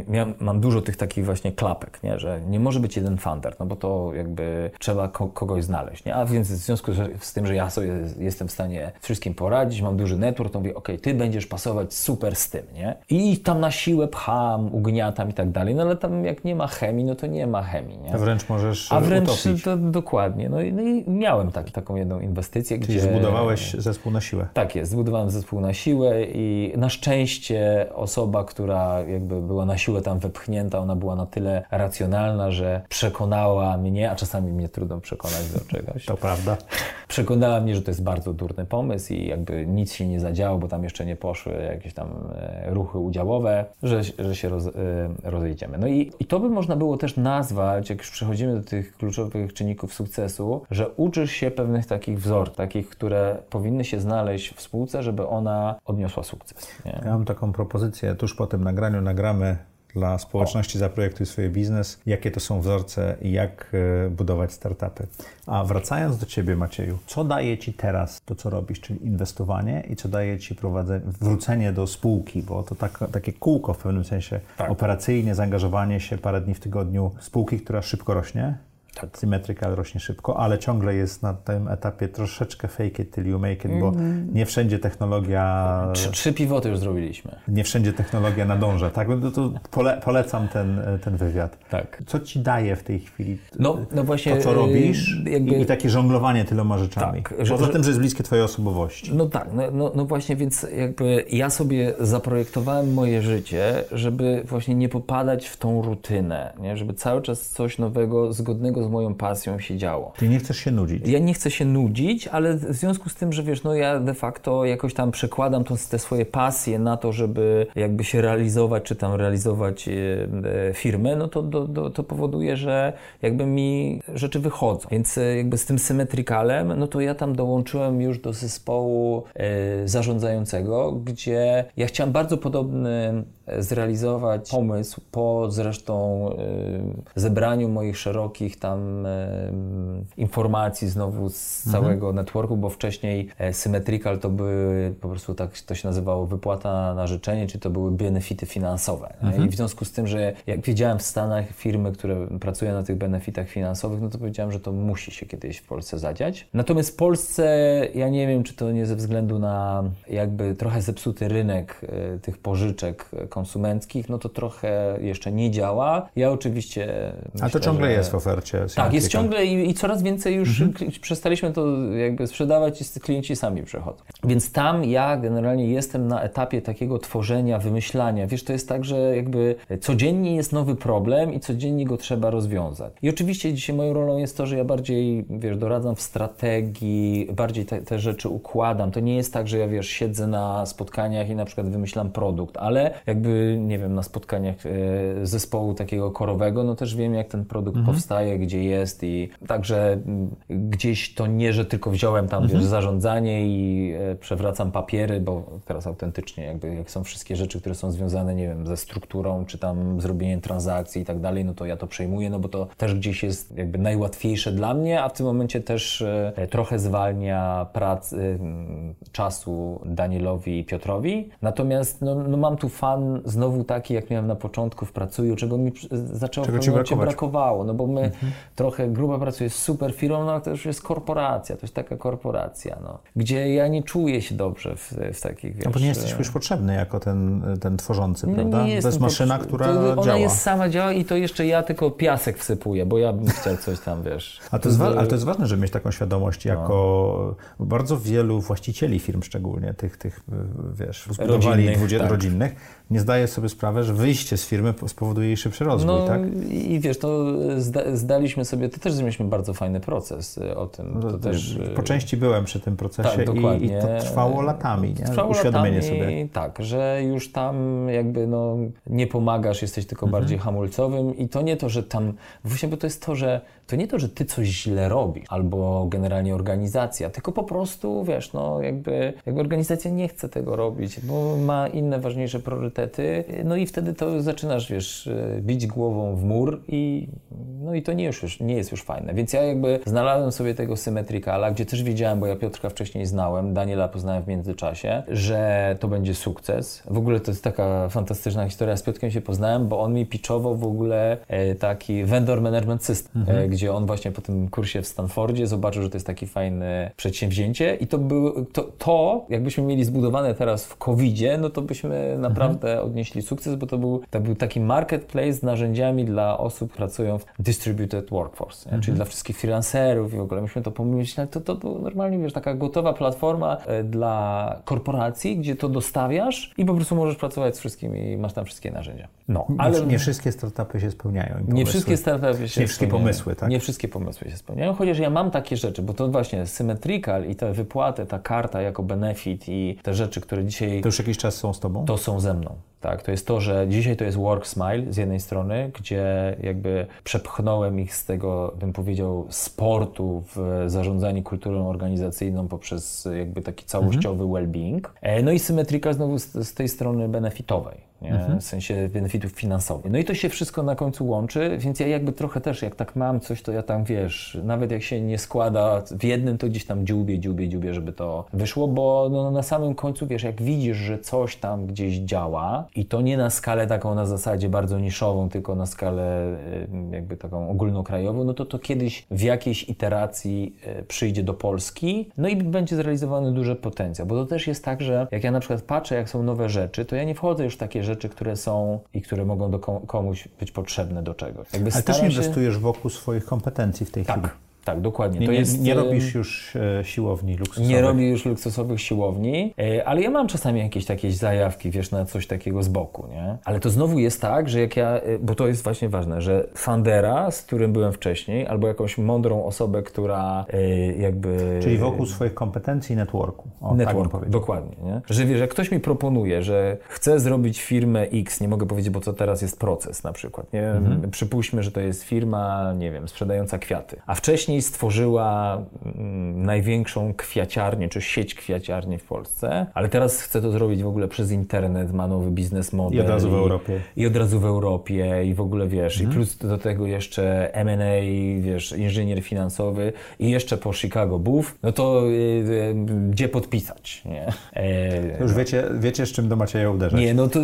yy, mam dużo tych takich właśnie klapek, nie? że nie może być jeden funder, no bo to jakby trzeba ko kogoś znaleźć. Nie? A więc w związku z tym, że ja sobie jestem w stanie wszystkim poradzić, mam duży network, to mówię, ok, ty będziesz pasować super z tym, nie? I tam na siłę pcham, ugniatam i tak dalej, no ale tam jak nie ma chemii, no to nie ma chemii, nie? A wręcz możesz A wręcz utopić. to dokładnie. No i, no i miałem taki, taką jedną inwestycję, Czyli gdzie... zbudowałeś zespół na siłę. Tak jest, zbudowałem zespół na siłę siłę i na szczęście osoba, która jakby była na siłę tam wepchnięta, ona była na tyle racjonalna, że przekonała mnie, a czasami mnie trudno przekonać do czegoś. To prawda. Przekonała mnie, że to jest bardzo durny pomysł i jakby nic się nie zadziało, bo tam jeszcze nie poszły jakieś tam e, ruchy udziałowe, że, że się roz, e, rozejdziemy. No i, i to by można było też nazwać, jak już przechodzimy do tych kluczowych czynników sukcesu, że uczysz się pewnych takich wzorów, takich, które powinny się znaleźć w spółce, żeby ona odniosła sukces. Nie? Ja mam taką propozycję, tuż po tym nagraniu nagramy dla społeczności. Zaprojektuj swoje biznes, jakie to są wzorce i jak e, budować startupy. A wracając do Ciebie, Macieju, co daje Ci teraz to, co robisz, czyli inwestowanie i co daje Ci prowadzenie, wrócenie do spółki, bo to tak, takie kółko w pewnym sensie, tak. operacyjnie, zaangażowanie się parę dni w tygodniu spółki, która szybko rośnie, Tak. Symmetrical rośnie szybko, ale ciągle jest na tym etapie troszeczkę fake it till you make it, bo mm. nie wszędzie technologia... Trzy, trzy pivoty już zrobiliśmy. Nie wszędzie technologia nadąża, tak? No to pole, polecam ten, ten wywiad. Tak. Co ci daje w tej chwili no, no właśnie, to, co robisz jakby... i, i, takie żonglowanie tyloma rzeczami? Tak, Poza że, tym, że jest bliskie twojej osobowości. No tak, no, no, no właśnie, więc jakby ja sobie zaprojektowałem moje życie, żeby właśnie nie popadać w tą rutynę, nie? żeby cały czas coś nowego, zgodnego z moją pasją się działo. Ty nie chcesz się nudzić? Ja nie chcę się nudzić, ale w związku z tym, że wiesz, no ja de facto jakoś tam przekładam te swoje pasje na to, żeby jakby się realizować, czy tam realizować e, e, firmę, no to, to, to, to powoduje, że jakby mi rzeczy wychodzą. Więc e, jakby z tym symetrykalem, no to ja tam dołączyłem już do zespołu zarządzającego, gdzie ja chciałem bardzo podobny zrealizować pomysł po zresztą zebraniu moich szerokich tam y, informacji znowu z mhm. całego networku, bo wcześniej e, Symmetrical to były po prostu tak to się nazywało wypłata na życzenie, czy to były benefity finansowe. Mhm. I w związku z tym, że jak wiedziałem w Stanach firmy, które pracują na tych benefitach finansowych, no to powiedziałem, że to musi się kiedyś w Polsce zadziać. Natomiast w Polsce ja nie wiem, czy to nie ze względu na jakby trochę zepsuty rynek y, tych pożyczek konsumenckich, no to trochę jeszcze nie działa. Ja oczywiście. A to ciągle że... jest w ofercie. Tak, jest ciągle i, i coraz więcej już mhm. przestaliśmy to jakby sprzedawać i klienci sami przechodzą. Więc tam ja generalnie jestem na etapie takiego tworzenia, wymyślania. Wiesz, to jest tak, że jakby codziennie jest nowy problem i codziennie go trzeba rozwiązać. I oczywiście dzisiaj moją rolą jest to, że ja bardziej, wiesz, doradzam w strategii, bardziej te, te rzeczy układam. To nie jest tak, że ja, wiesz, siedzę na spotkaniach i na przykład wymyślam produkt, ale jakby nie wiem, na spotkaniach e, zespołu takiego korowego, no też wiem, jak ten produkt mhm. powstaje, gdzie jest i także mm, gdzieś to nie, że tylko wziąłem tam, mhm. wiesz, zarządzanie i e, przewracam papiery, bo teraz autentycznie jakby, jak są wszystkie rzeczy, które są związane, nie wiem, ze strukturą, czy tam zrobieniem transakcji i tak dalej, no to ja to przejmuję, no bo to też gdzieś jest jakby najłatwiejsze dla mnie, a w tym momencie też e, trochę zwalnia pracy, czasu Danielowi i Piotrowi. Natomiast no, no mam tu fan znowu taki, jak miałem na początku w Pracuju, czego mi zaczęło czego momencie brakowało, no bo my mhm. Trochę, gruba pracuje z super firmą, no ale to już jest korporacja, to jest taka korporacja, no, gdzie ja nie czuję się dobrze w, w takich, wiesz... No bo nie jesteś już potrzebny jako ten, ten tworzący, no, prawda? Nie to jest maszyna, która to, ona działa. jest sama działa i to jeszcze ja tylko piasek wsypuję, bo ja bym chciał coś tam, wiesz... A to jest, wa- ale to jest ważne, żeby mieć taką świadomość jako no. bardzo wielu właścicieli firm szczególnie, tych, tych wiesz, zbudowali rodzinnych, tak. rodzinnych, nie zdaje sobie sprawę, że wyjście z firmy spowoduje jej szybszy rozwój, no, tak? I wiesz, to zda, zdaliśmy sobie, to też mieliśmy bardzo fajny proces y, o tym. To też, po y, części byłem przy tym procesie tak, i, i, to trwało latami, nie? Trwało Uświadomienie latami, sobie. Tak, że już tam jakby no, nie pomagasz, jesteś tylko mhm. bardziej hamulcowym i to nie to, że tam, właśnie bo to jest to, że to nie to, że ty coś źle robisz, albo generalnie organizacja, tylko po prostu, wiesz, no jakby, jakby organizacja nie chce tego robić, bo ma inne ważniejsze priorytety, no i wtedy to zaczynasz, wiesz, bić głową w mur i no i to nie, już, nie jest już fajne. Więc ja jakby znalazłem sobie tego symetrykala, gdzie też wiedziałem, bo ja Piotrka wcześniej znałem, Daniela poznałem w międzyczasie, że to będzie sukces. W ogóle to jest taka fantastyczna historia, z Piotrkiem się poznałem, bo on mi pitchował w ogóle e, taki vendor management system, mhm. Gdzie on właśnie po tym kursie w Stanfordzie zobaczył, że to jest takie fajne przedsięwzięcie i to był, to, to jakbyśmy mieli zbudowane teraz w COVID-zie, no to byśmy naprawdę mhm. odnieśli sukces, bo to był, to był taki marketplace z narzędziami dla osób, które pracują w distributed workforce, mhm. czyli dla wszystkich freelancerów i w ogóle myśmy to pomyśleli, to, to, to normalnie, wiesz, taka gotowa platforma e, dla korporacji, gdzie to dostawiasz i po prostu możesz pracować z wszystkimi i masz tam wszystkie narzędzia. No, ale nie, nie wszystkie startupy się spełniają. Nie wszystkie startupy się Nie wszystkie pomysły, tak? Nie wszystkie pomysły się spełniają, chociaż ja mam takie rzeczy, bo to właśnie symmetrical i te wypłaty, ta karta jako benefit i te rzeczy, które dzisiaj... To już jakiś czas są z Tobą? To są ze mną. Tak, to jest to, że dzisiaj to jest work smile z jednej strony, gdzie jakby przepchnąłem ich z tego, bym powiedział, sportu w zarządzanie kulturą organizacyjną poprzez jakby taki całościowy mhm. well-being. E, no i symmetrical znowu z, z tej strony benefitowej mhm. w sensie benefitów finansowych. No i to się wszystko na końcu łączy, więc ja jakby trochę też, jak tak mam coś, to ja tam wiesz, nawet jak się nie składa w jednym, to gdzieś tam dziubię, dziubię, dziubię, żeby to wyszło, bo no, na samym końcu wiesz, jak widzisz, że coś tam gdzieś działa i to nie na skalę taką na zasadzie bardzo niszową, tylko na skalę jakby taką ogólnokrajową, no to to kiedyś w jakiejś iteracji y, przyjdzie do Polski, no i będzie zrealizowany duży potencjał, bo to też jest tak, że jak ja na przykład patrzę, jak są nowe rzeczy, to ja nie wchodzę już w takie rzeczy, które są i które mogą do komuś być potrzebne do czegoś. Jakby Ale też inwestujesz się... wokół swoich kompetencji w tej tak. chwili. Tak, dokładnie. Nie, to jest, nie robisz już e, siłowni luksusowych. Nie robię już luksusowych siłowni, e, ale ja mam czasami jakieś takie zajawki, wiesz, na coś takiego z boku, nie? Ale to znowu jest tak, że jak ja, e, bo to jest właśnie ważne, że Fandera, z którym byłem wcześniej, albo jakąś mądrą osobę, która jakby... Czyli wokół swoich kompetencji i networku. O, networku, tak dokładnie, nie? Że wiesz, jak ktoś mi proponuje, że chce zrobić firmę X, nie mogę powiedzieć, bo to teraz jest proces na przykład, nie? Mhm. Przypuśćmy, że to jest firma, nie wiem, sprzedająca kwiaty, a wcześniej stworzyła mm, największą kwiaciarnię, czy sieć kwiaciarni w Polsce, ale teraz chce to zrobić w ogóle przez internet, ma nowy biznes model. I od razu w Europie. I od razu w Europie i w ogóle wiesz, mhm. i plus do tego jeszcze M&A, wiesz, inżynier finansowy i jeszcze po Chicago Buff, no to y, y, gdzie podpisać, nie? E, już wiecie, wiecie, z czym do Macieja uderzać. Nie, no to,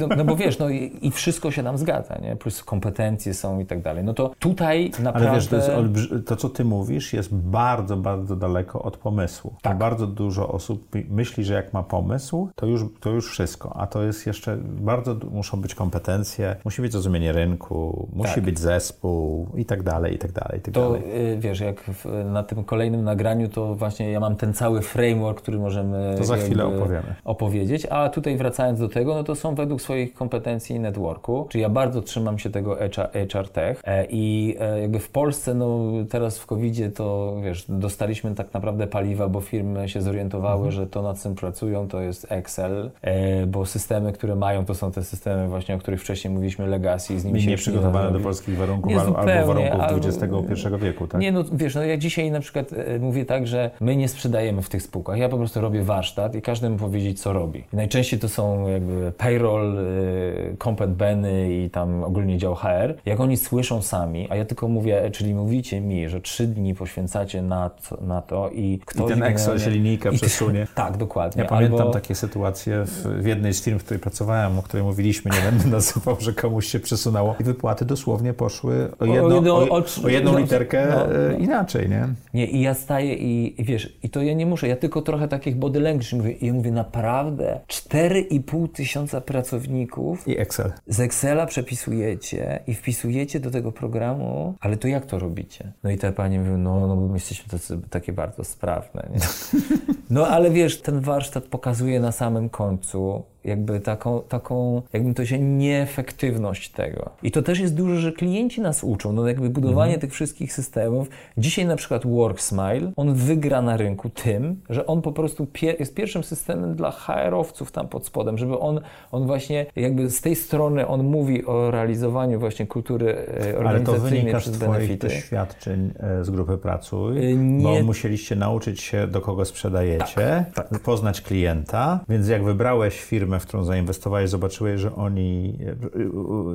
no, no bo wiesz, no i, i, wszystko się nam zgadza, nie? Plus kompetencje są i tak dalej. No to tutaj naprawdę... Ale wiesz, to jest olbrzy- to co ty mówisz, jest bardzo, bardzo daleko od pomysłu. Tak. Bardzo dużo osób myśli, że jak ma pomysł, to już, to już wszystko, a to jest jeszcze, bardzo muszą być kompetencje, musi być rozumienie rynku, musi tak. być zespół i tak dalej, i tak dalej, i tak to, dalej. Y, wiesz, jak na tym kolejnym nagraniu, to właśnie ja mam ten cały framework, który możemy to za chwilę opowiemy. opowiedzieć, a tutaj wracając do tego, no to są według swoich kompetencji networku, czyli ja bardzo trzymam się tego HR, HR Tech e, i e, jakby w Polsce, no teraz w covid to wiesz, dostaliśmy tak naprawdę paliwa, bo firmy się zorientowały, mhm. że to nad czym pracują to jest Excel, e, bo systemy, które mają, to są te systemy właśnie, o których wcześniej mówiliśmy, legacy, z nimi nie się nie przygotowane do polskich warunków albo warunków XXI wieku, tak? Nie, no wiesz, no ja dzisiaj na przykład e, mówię tak, że my nie sprzedajemy w tych spółkach, ja po prostu robię warsztat i każdy mu powiedzieć, co robi. I najczęściej to są jakby payroll, y, compet beny i tam ogólnie dział HR. Jak oni słyszą sami, a ja tylko mówię, czyli mówicie mi, że trzy dni poświęcacie na to, na to i ktoś... I ten Excel się linijka przesunie. Tak, dokładnie. Ja pamiętam Albo... takie sytuacje w, w, jednej z firm, w której pracowałem, o której mówiliśmy, nie będę nazywał, że komuś się przesunęło i wypłaty dosłownie poszły o, jedno, o, o, o jedną no, literkę no, no. inaczej, nie? Nie, i ja staję i, i, wiesz, i to ja nie muszę, ja tylko trochę takich body language mówię i ja mówię, naprawdę 4,5 tysiąca pracowników i Excel. Z Excela przepisujecie i wpisujecie do tego programu, ale to jak to robicie? No i te panie mówią, no, no my jesteśmy tacy, takie bardzo sprawne. Nie? No ale wiesz, ten warsztat pokazuje na samym końcu, jakby taką, taką jakby to się nieefektywność tego. I to też jest dużo, że klienci nas uczą, no jakby budowanie mhm. tych wszystkich systemów. Dzisiaj na przykład WorkSmile, on wygra na rynku tym, że on po prostu pie jest pierwszym systemem dla HR-owców tam pod spodem, żeby on, on właśnie jakby z tej strony on mówi o realizowaniu właśnie kultury organizacyjnej Ale to wynika z Twoich doświadczeń e, z grupy Pracuj, e, Nie. bo musieliście nauczyć się do kogo sprzedajecie, tak. poznać klienta, więc jak wybrałeś firmę firmę, w którą zainwestowałeś, zobaczyłeś, że oni e,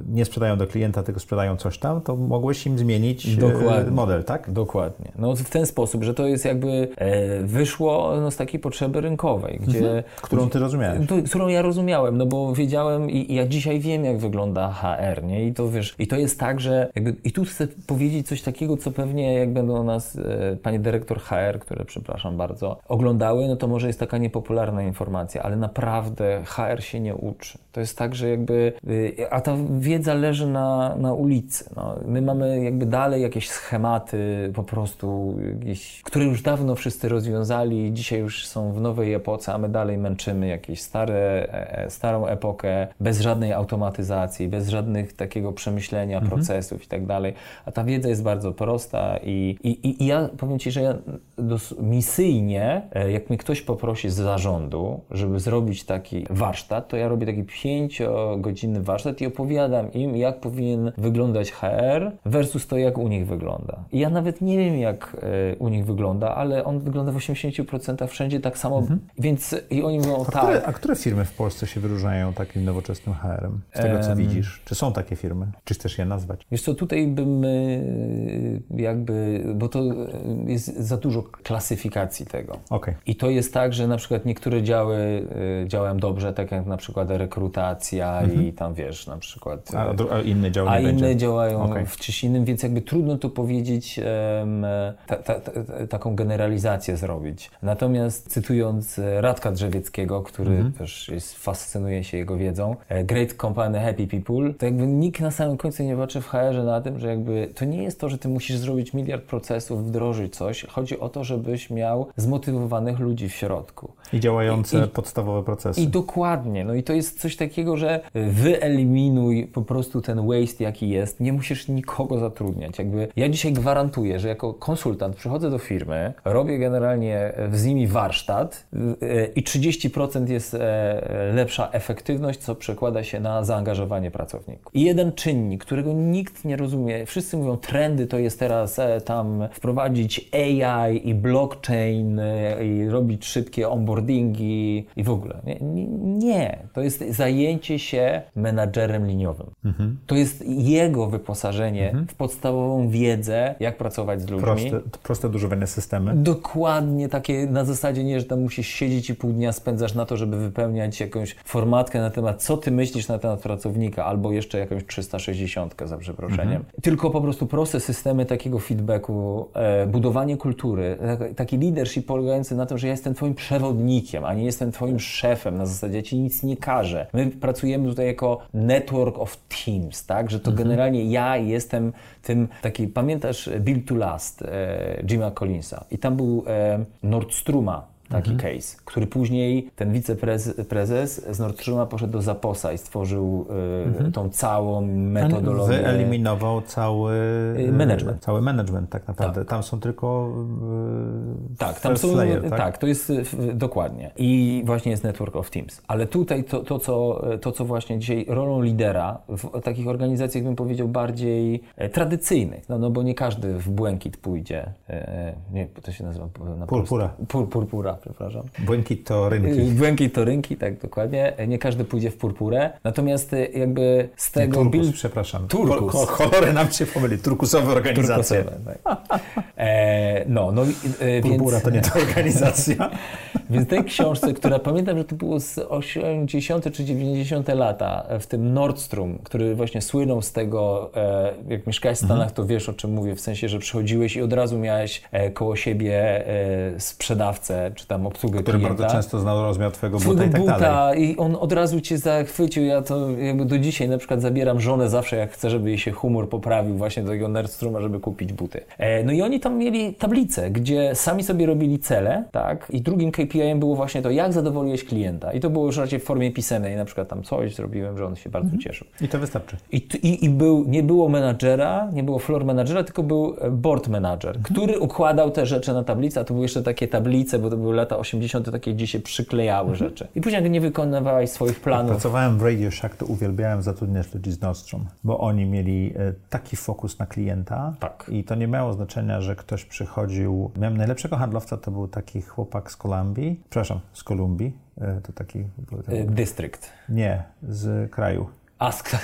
nie sprzedają do klienta, tylko sprzedają coś tam, to mogłeś im zmienić e, Dokładnie. model, tak? Dokładnie. No w ten sposób, że to jest jakby e, wyszło no, z takiej potrzeby rynkowej, gdzie... Mhm. Którą ty rozumiałeś. którą ja rozumiałem, no bo wiedziałem i, i, ja dzisiaj wiem, jak wygląda HR, nie? I to wiesz, i to jest tak, że jakby, i tu chcę powiedzieć coś takiego, co pewnie jak będą nas e, pani dyrektor HR, które przepraszam bardzo, oglądały, no to może jest taka niepopularna informacja, ale naprawdę HR HR się nie uczy. To jest tak, że jakby, y, a ta wiedza leży na, na ulicy. No. My mamy jakby dalej jakieś schematy po prostu, jakieś, które już dawno wszyscy rozwiązali, dzisiaj już są w nowej epoce, a my dalej męczymy jakieś stare, e, e, starą epokę, bez żadnej automatyzacji, bez żadnych takiego przemyślenia mhm. procesów i tak dalej. A ta wiedza jest bardzo prosta i, i, i ja powiem Ci, że ja dos- misyjnie, e, jak mnie ktoś poprosi z zarządu, żeby zrobić taki warsztat, warsztat, to ja robię taki pięciogodzinny warsztat i opowiadam im, jak powinien wyglądać HR versus to, jak u nich wygląda. I ja nawet nie wiem, jak e, u nich wygląda, ale on wygląda w 80% wszędzie tak samo, mhm. więc i oni mówią a tak. Które, a które firmy w Polsce się wyróżniają takim nowoczesnym HR-em? Z tego, co um, widzisz. Czy są takie firmy? Czy chcesz je nazwać? Wiesz co, tutaj bym e, jakby, bo to jest za dużo klasyfikacji tego. Okay. I to jest tak, że na przykład niektóre działy działają dobrze, tak jak na przykład rekrutacja mhm. i tam wiesz, na przykład. A, a inne działają. A inne będzie. działają okay. w czymś innym, więc jakby trudno to powiedzieć, um, ta, ta, ta, taką generalizację zrobić. Natomiast cytując e, Radka Drzewieckiego, który mhm. też jest, fascynuje się jego wiedzą, e, Great Company, Happy People, to jakby nikt na samym końcu nie patrzy w HR-ze na tym, że jakby to nie jest to, że ty musisz zrobić miliard procesów, wdrożyć coś. Chodzi o to, żebyś miał zmotywowanych ludzi w środku. I działające I, podstawowe procesy. I dokładnie. No i to jest coś takiego, że wyeliminuj po prostu ten waste, jaki jest. Nie musisz nikogo zatrudniać. Jakby ja dzisiaj gwarantuję, że jako konsultant przychodzę do firmy, robię generalnie z nimi warsztat e, i 30% jest e, lepsza efektywność, co przekłada się na zaangażowanie pracowników. I jeden czynnik, którego nikt nie rozumie, wszyscy mówią, trendy to jest teraz e, tam wprowadzić AI i blockchain i robić szybkie onboardingi i w ogóle. Nie, nie. To jest zajęcie się menadżerem liniowym. Mhm. To jest jego wyposażenie mhm. w podstawową wiedzę, jak pracować z ludźmi. Proste, proste do używania systemy. Dokładnie takie na zasadzie nie, że tam musisz siedzieć i pół dnia spędzasz na to, żeby wypełniać jakąś formatkę na temat, co ty myślisz na temat pracownika, albo jeszcze jakąś 360 za przeproszeniem. Mhm. Tylko po prostu proste systemy takiego feedbacku, e, budowanie kultury, taki leadership polegający na tym, że ja jestem twoim przewodnikiem, a nie jestem twoim szefem, na zasadzie ci nic nie każę. My pracujemy tutaj jako network of teams, tak, że to mhm. generalnie ja jestem tym, taki, pamiętasz Build to Last e, Jima Collinsa i tam był e, Nordstruma, taki mhm. case, który później ten wiceprezes z Nordstroma poszedł do Zaposa i stworzył y, mhm. tą całą metodologię. Wyeliminował cały y, management. Cały management tak naprawdę. Tak. Tam są tylko y, Tak, tam są, layer, tak? tak? to jest dokładnie. I właśnie jest Network of Teams. Ale tutaj to, to, co, to co właśnie dzisiaj rolą lidera w takich organizacjach bym powiedział bardziej e, tradycyjnych, no, no bo nie każdy w błękit pójdzie. E, e, nie, to się nazywa na Purpura. Pur, purpura przepraszam. Błękit to rynki. Błękit to rynki, tak dokładnie. Nie każdy pójdzie w purpurę. Natomiast y, jakby z tego... Turkus, bil... przepraszam. Turkus. Kol kolory nam się pomyli. Turkusowe organizacje. Turkusowe, tak. e, no, no, e, Purpura więc... to nie ta organizacja. więc tej książce, która pamiętam, że to było z 80 czy 90 lata, w tym Nordstrom, który właśnie słynął z tego, e, jak mieszkałeś w Stanach, mhm. to wiesz o czym mówię, w sensie, że przychodziłeś i od razu miałeś e, koło siebie e, sprzedawcę, czy tam obsługę Który klienta. bardzo często znał rozmiar twojego buta i tak buta, dalej. I on od razu cię zachwycił. Ja to jakby do dzisiaj na przykład zabieram żonę zawsze, jak chcę, żeby jej się humor poprawił właśnie do tego Nerdstroma, żeby kupić buty. E, no i oni tam mieli tablicę, gdzie sami sobie robili cele, tak? I drugim KPI-em było właśnie to, jak zadowoliłeś klienta. I to było już raczej w formie pisemnej, na przykład tam coś zrobiłem, że on się bardzo mhm. cieszył. I to wystarczy. I, i, i był, nie było menadżera, nie było floor menadżera, tylko był board manager, mhm. który układał te rzeczy na tablicę, a to były jeszcze takie tablice, bo to były lata 80 takie, gdzie się przyklejały mhm. rzeczy. I później, jak nie wykonywałeś swoich planów... Jak pracowałem w Radio Shack, to uwielbiałem zatrudniać ludzi z Nordstrom, bo oni mieli e, taki fokus na klienta tak. i to nie miało znaczenia, że ktoś przychodził... Miałem najlepszego handlowca, to był taki chłopak z Kolumbii, przepraszam, z Kolumbii, e, to taki... E, Dystrykt. Nie, z kraju. Ask,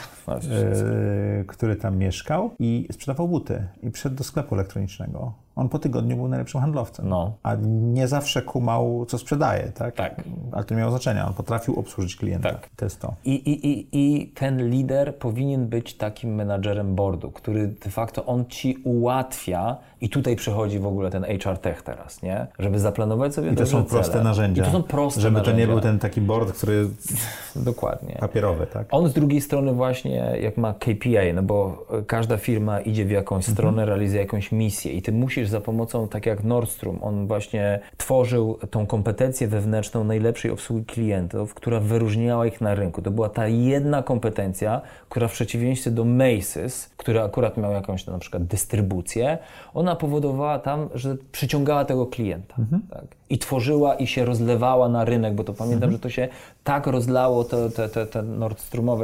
który tam mieszkał i sprzedawał buty i przyszedł do sklepu elektronicznego on po tygodniu był najlepszym handlowcem. No. A nie zawsze kumał, co sprzedaje, tak? Tak. Ale to nie miało znaczenia. On potrafił obsłużyć klienta. Tak. To jest to. I, i, i, I ten lider powinien być takim menadżerem boardu, który de facto on ci ułatwia i tutaj przychodzi w ogóle ten HR Tech teraz, nie? Żeby zaplanować sobie I to są proste cele. narzędzia. I to są proste Żeby narzędzia. to nie był ten taki board, który Dokładnie. papierowy, tak? On z drugiej strony właśnie jak ma KPI, no bo każda firma idzie w jakąś mhm. stronę, realizuje jakąś misję i ty musisz musisz za pomocą, tak jak Nordstrom, on właśnie tworzył tą kompetencję wewnętrzną najlepszej obsługi klientów, która wyróżniała ich na rynku. To była ta jedna kompetencja, która w przeciwieństwie do Macy's, która akurat miał jakąś na przykład dystrybucję, ona powodowała tam, że przyciągała tego klienta. Mhm. Tak? I tworzyła i się rozlewała na rynek, bo to pamiętam, że to się tak rozlało, to, to, to, to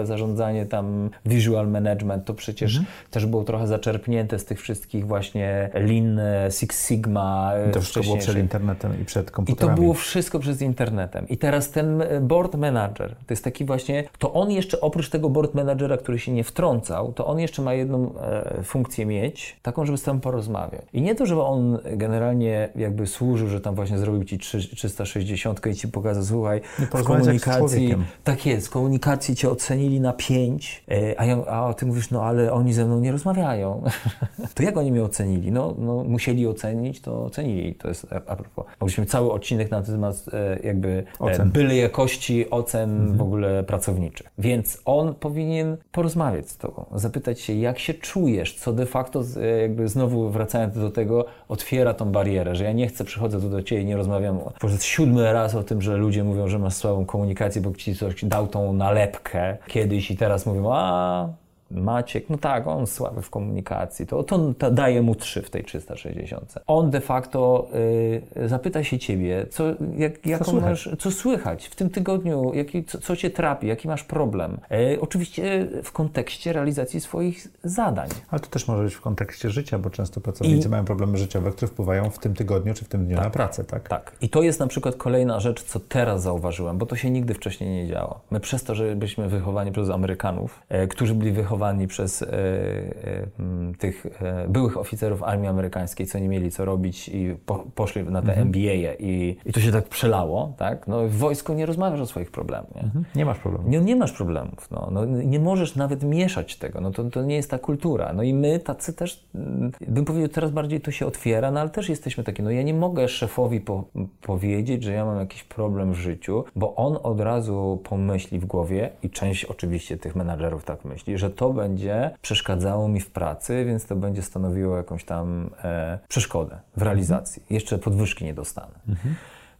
zarządzanie, tam visual management, to przecież też było trochę zaczerpnięte z tych wszystkich właśnie Lean, Six Sigma. I to wszystko było przed internetem i przed I to komputerami. było wszystko przez internetem. I teraz ten e, board manager, to jest taki właśnie, to on jeszcze oprócz tego board managera, który się nie wtrącał, to on jeszcze ma jedną e, funkcję mieć, taką, żeby z tobą porozmawiać. I nie to, żeby on generalnie jakby służył, że tam właśnie zrobił ci trzy- 360 i ci pokazał, słuchaj, w komunikacji, tak jest, w komunikacji cię ocenili na 5, a, ja, a ty mówisz, no ale oni ze mną nie rozmawiają. to jak oni mnie ocenili? No, no musieli ocenić, to ocenili. To jest a, propos. Mogliśmy cały odcinek na temat e, jakby e, Ocen. byle jakości ocen w ogóle pracowniczych. Więc on powinien porozmawiać z tobą, zapytać się, jak się czujesz, co de facto e, jakby znowu wracając do tego, otwiera tą barierę, że ja nie chcę, przychodzę tu do ciebie i nie rozmawiam po siódmy raz o tym, że ludzie mówią, że masz słabą komunikację, bo ci coś dał tą nalepkę kiedyś i teraz mówią, a Maciek, no tak, on słaby w komunikacji, to, to, to daje mu 3 w tej 360. On de facto y, zapyta się ciebie, co, jak, jaką słychać? masz, co słychać w tym tygodniu, jaki, co, co cię trapi, jaki masz problem. Y, oczywiście w kontekście realizacji swoich zadań. Ale to też może być w kontekście życia, bo często pracownicy I- mają problemy życiowe, które wpływają w tym tygodniu czy w tym dniu na pracę, tak? Tak. I to jest na przykład kolejna rzecz, co teraz zauważyłem, bo to się nigdy wcześniej nie działo. My przez to, że byliśmy wychowani przez Amerykanów, e, którzy byli wychowani przez e, e, tych e, byłych oficerów armii amerykańskiej, co nie mieli co robić i po, poszli na te MBA -e i, i to się tak przelało, tak? No w wojsku nie rozmawiasz o swoich problemach, nie? Nie masz problemu. Nie, nie masz problemów, no. no. Nie możesz nawet mieszać tego, no to, to nie jest ta kultura. No i my tacy też, mm, bym powiedział, teraz bardziej to się otwiera, no ale też jesteśmy taki, no ja nie mogę szefowi po, powiedzieć, że ja mam jakiś problem w życiu, bo on od razu pomyśli w głowie i część oczywiście tych menadżerów tak myśli, że to będzie przeszkadzało mi w pracy, więc to będzie stanowiło jakąś tam e, przeszkodę w realizacji. Jeszcze podwyżki nie dostanę.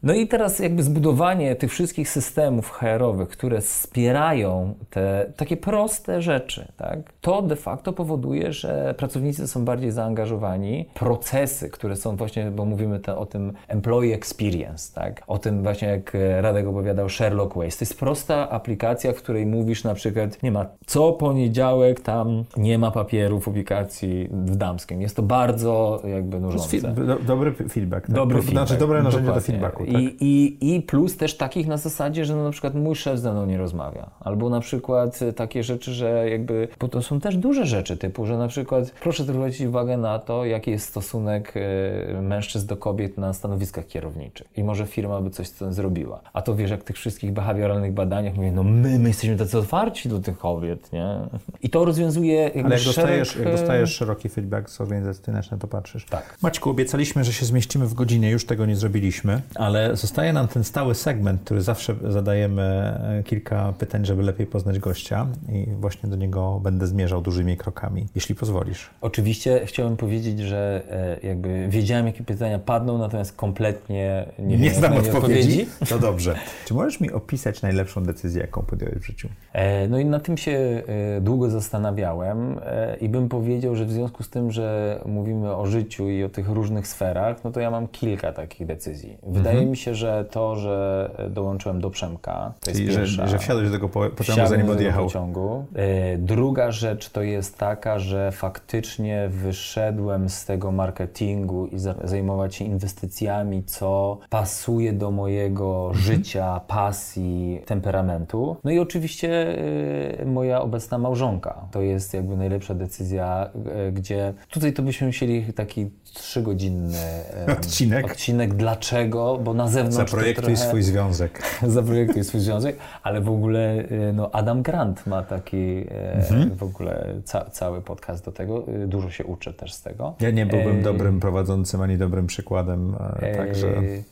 No i teraz jakby zbudowanie tych wszystkich systemów HR-owych, które wspierają te takie proste rzeczy, tak, to de facto powoduje, że pracownicy są bardziej zaangażowani. Procesy, które są właśnie, bo mówimy te, o tym employee experience, tak, o tym właśnie jak e, Radek opowiadał Sherlock Ways. To jest prosta aplikacja, w której mówisz na przykład, nie ma co poniedziałek tam nie ma papieru w publikacji w damskim. Jest to bardzo jakby nużące. do, dobry feedback. Tak? Dobry Pro- feedback. Znaczy dobre narzędzie do feedbacku. Tak? I, i, I plus też takich na zasadzie, że no na przykład mój szef ze mną nie rozmawia. Albo na przykład takie rzeczy, że jakby, bo to są też duże rzeczy typu, że na przykład proszę zwrócić uwagę na to, jaki jest stosunek y, mężczyzn do kobiet na stanowiskach kierowniczych. I może firma by coś z tym zrobiła. A to wiesz, jak w tych wszystkich behawioralnych badaniach mówię, no my, my jesteśmy tacy otwarci do tych kobiet, nie? I to rozwiązuje jakby Ale jak dostajesz, szereg, jak y, dostajesz szeroki feedback z organizacji, ty na to patrzysz. Tak. Maćku, obiecaliśmy, że się zmieścimy w godzinie, już tego nie zrobiliśmy, ale zostaje nam ten stały segment, który zawsze zadajemy e, kilka pytań, żeby lepiej poznać gościa i właśnie do niego będę zmierzał dużymi krokami, jeśli pozwolisz. Oczywiście chciałem powiedzieć, że e, jakby wiedziałem, jakie pytania padną, natomiast kompletnie nie, Nie, wiem, znam nie odpowiedzi. To dobrze. Czy możesz mi opisać najlepszą decyzję, jaką podjąłeś w życiu? E, No i na tym się e, długo zastanawiałem i bym powiedział, że w związku z tym, że mówimy o życiu i o tych różnych sferach, no to ja mam kilka takich decyzji. Wydaje Mhm. mi się, że to, że dołączyłem do Przemka, to jest Czyli, że, pierwsza. że wsiadłeś do tego po- pociągu, zanim odjechał. Pociągu. Druga rzecz to jest taka, że faktycznie wyszedłem z tego marketingu i za- zajmować się inwestycjami, co pasuje do mojego Mhm. życia, pasji, temperamentu. No i oczywiście e, moja obecna małżonka. To jest jakby najlepsza decyzja, e, gdzie tutaj to byśmy musieli taki trzygodzinny e, Odcinek. odcinek. Dlaczego? Bo na zewnątrz Zaprojektuj trochę swój związek. zaprojektuj swój związek, ale w ogóle y, no, Adam Grant ma taki e, Mhm. w ogóle ca, cały podcast do tego. Y, Dużo się uczę też z tego. Ja nie byłbym E, dobrym prowadzącym ani dobrym przykładem, e, także...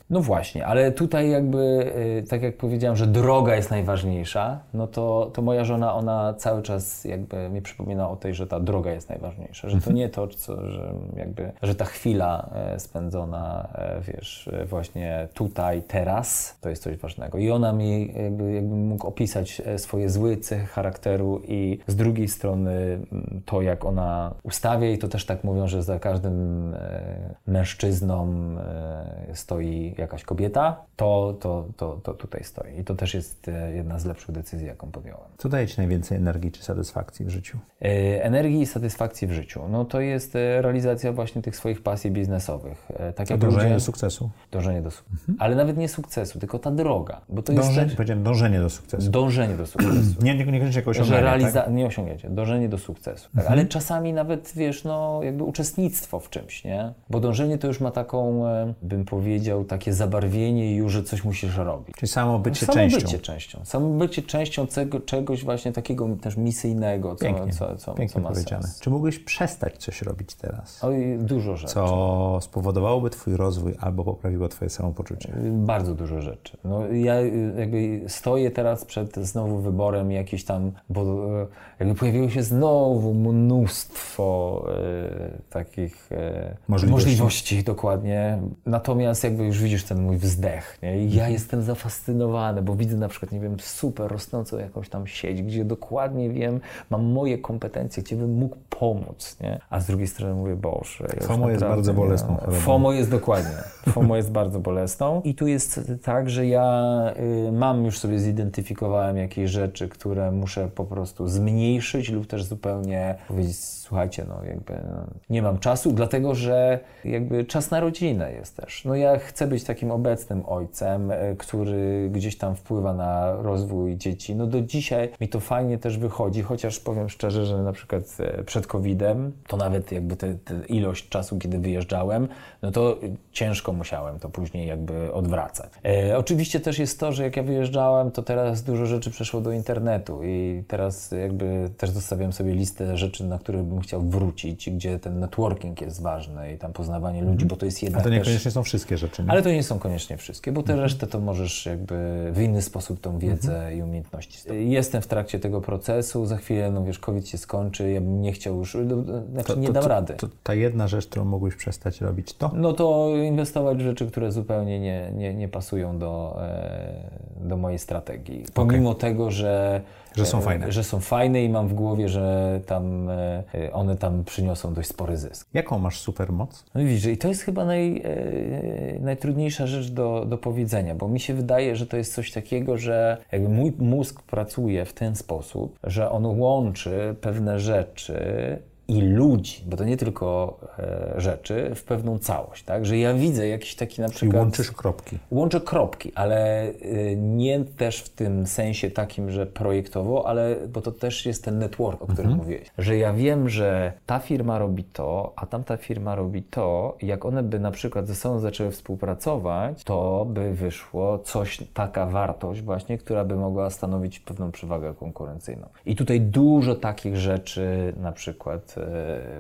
No właśnie, ale tutaj jakby, e, tak jak powiedziałem, że droga jest najważniejsza, no to, to moja żona, ona cały czas jakby mi przypomina o tej, że ta droga jest najważniejsza, że to nie to, co, że jakby, że ta chwila e, spędzona, e, wiesz, e, właśnie tutaj, teraz, to jest coś ważnego. I ona mi, jakby, jakbym mógł opisać swoje złe cechy charakteru i z drugiej strony mm, to, jak ona ustawia i to też tak mówią, że za każdym e, mężczyzną e, stoi jakaś kobieta, to, to, to, to tutaj stoi. I to też jest e, jedna z lepszych decyzji, jaką podjąłem. Co daje Ci najwięcej energii czy satysfakcji w życiu? Energii i satysfakcji w życiu. No to jest realizacja właśnie tych swoich pasji biznesowych. Tak jak Dążenie do powiedziałem, sukcesu. dążenie do sukcesu. Ale nawet nie sukcesu, tylko ta droga. Bo to jest Dążenie, też powiedziałem dążenie do sukcesu. dążenie do sukcesu. Nie, nie, osiąganie, realiza... tak? nie osiągniecie, dążenie do sukcesu. Tak? Ale czasami nawet, wiesz, no jakby uczestnictwo w czymś, nie? Bo dążenie to już ma taką, e, bym powiedział, takie zabarwienie już, że coś musisz robić. Czyli samo bycie Samo częścią. bycie częścią. Samo bycie częścią cego, czegoś właśnie takiego też misyjnego, co, Pięknie, co, co, pięknie co ma powiedziane. sens. Czy mógłbyś przestać coś robić teraz? Oj, dużo rzeczy. Co spowodowałoby Twój rozwój albo poprawiło Twoje samopoczucie? Bardzo dużo rzeczy. No, ja y, jakby stoję teraz przed znowu wyborem jakiś tam, bo y, jakby pojawiło się znowu mnóstwo y, takich y, Możliwości. możliwości, dokładnie. Natomiast jakby już widzisz ten mój wzdech, nie? I ja jestem zafascynowany, bo widzę na przykład, nie wiem, super rosnącą jakąś tam sieć, gdzie dokładnie wiem, mam moje kompetencje, gdzie bym mógł pomóc, nie? A z drugiej strony mówię, Boże, ja FOMO jest bardzo bolesną chorobą. FOMO jest dokładnie. FOMO jest bardzo bolesną. I tu jest tak, że ja y, mam już sobie zidentyfikowałem jakieś rzeczy, które muszę po prostu zmniejszyć lub też zupełnie powiedzieć, słuchajcie, no jakby no, nie mam czasu, dlatego że jakby czas na rodzinę jest też. No ja chcę być takim obecnym ojcem, y, który gdzieś tam wpływa na rozwój dzieci. No do dzisiaj mi to fajnie też wychodzi, chociaż powiem szczerze, że na przykład e, przed COVID-em, to nawet jakby tę ilość czasu, kiedy wyjeżdżałem, no to ciężko musiałem to później jakby odwracać. E, oczywiście też jest to, że jak ja wyjeżdżałem, to teraz dużo rzeczy przeszło do internetu i teraz jakby też zostawiam sobie listę rzeczy, na które bym chciał wrócić, gdzie ten networking jest ważny i tam poznawanie ludzi, bo to jest A jednak to też... niekoniecznie są wszystkie rzeczy. Nie? Ale to nie są koniecznie wszystkie, bo te resztę to możesz jakby w inny sposób tą wiedzę i umiejętności. Jestem w trakcie tego procesu, za chwilę, no wiesz, COVID się skończy, ja bym nie chciał już, no, znaczy nie dam to, rady. To, ta jedna rzecz, którą mógłbyś przestać robić, to No to inwestować w rzeczy, które zupełnie nie, nie, nie pasują do, e, do mojej strategii. Pomimo tego, że, Że są e, fajne. że są fajne i mam w głowie, że tam e, one tam przyniosą dość spory zysk. jaką masz supermoc? No i widzisz, i to jest chyba naj, e, najtrudniejsza rzecz do, do powiedzenia, bo mi się wydaje, że to jest coś takiego, że jakby mój mózg pracuje w ten sposób, że on łączy pewne rzeczy i ludzi, bo to nie tylko e, rzeczy, w pewną całość, tak? Że ja widzę jakiś taki na Czyli przykład... łączysz kropki. Łączę kropki, ale y, nie też w tym sensie takim, że projektowo, ale bo to też jest ten network, o którym mówiłeś. Że ja wiem, że ta firma robi to, a tamta firma robi to. i Jak one by na przykład ze sobą zaczęły współpracować, to by wyszło coś, taka wartość właśnie, która by mogła stanowić pewną przewagę konkurencyjną. I tutaj dużo takich rzeczy na przykład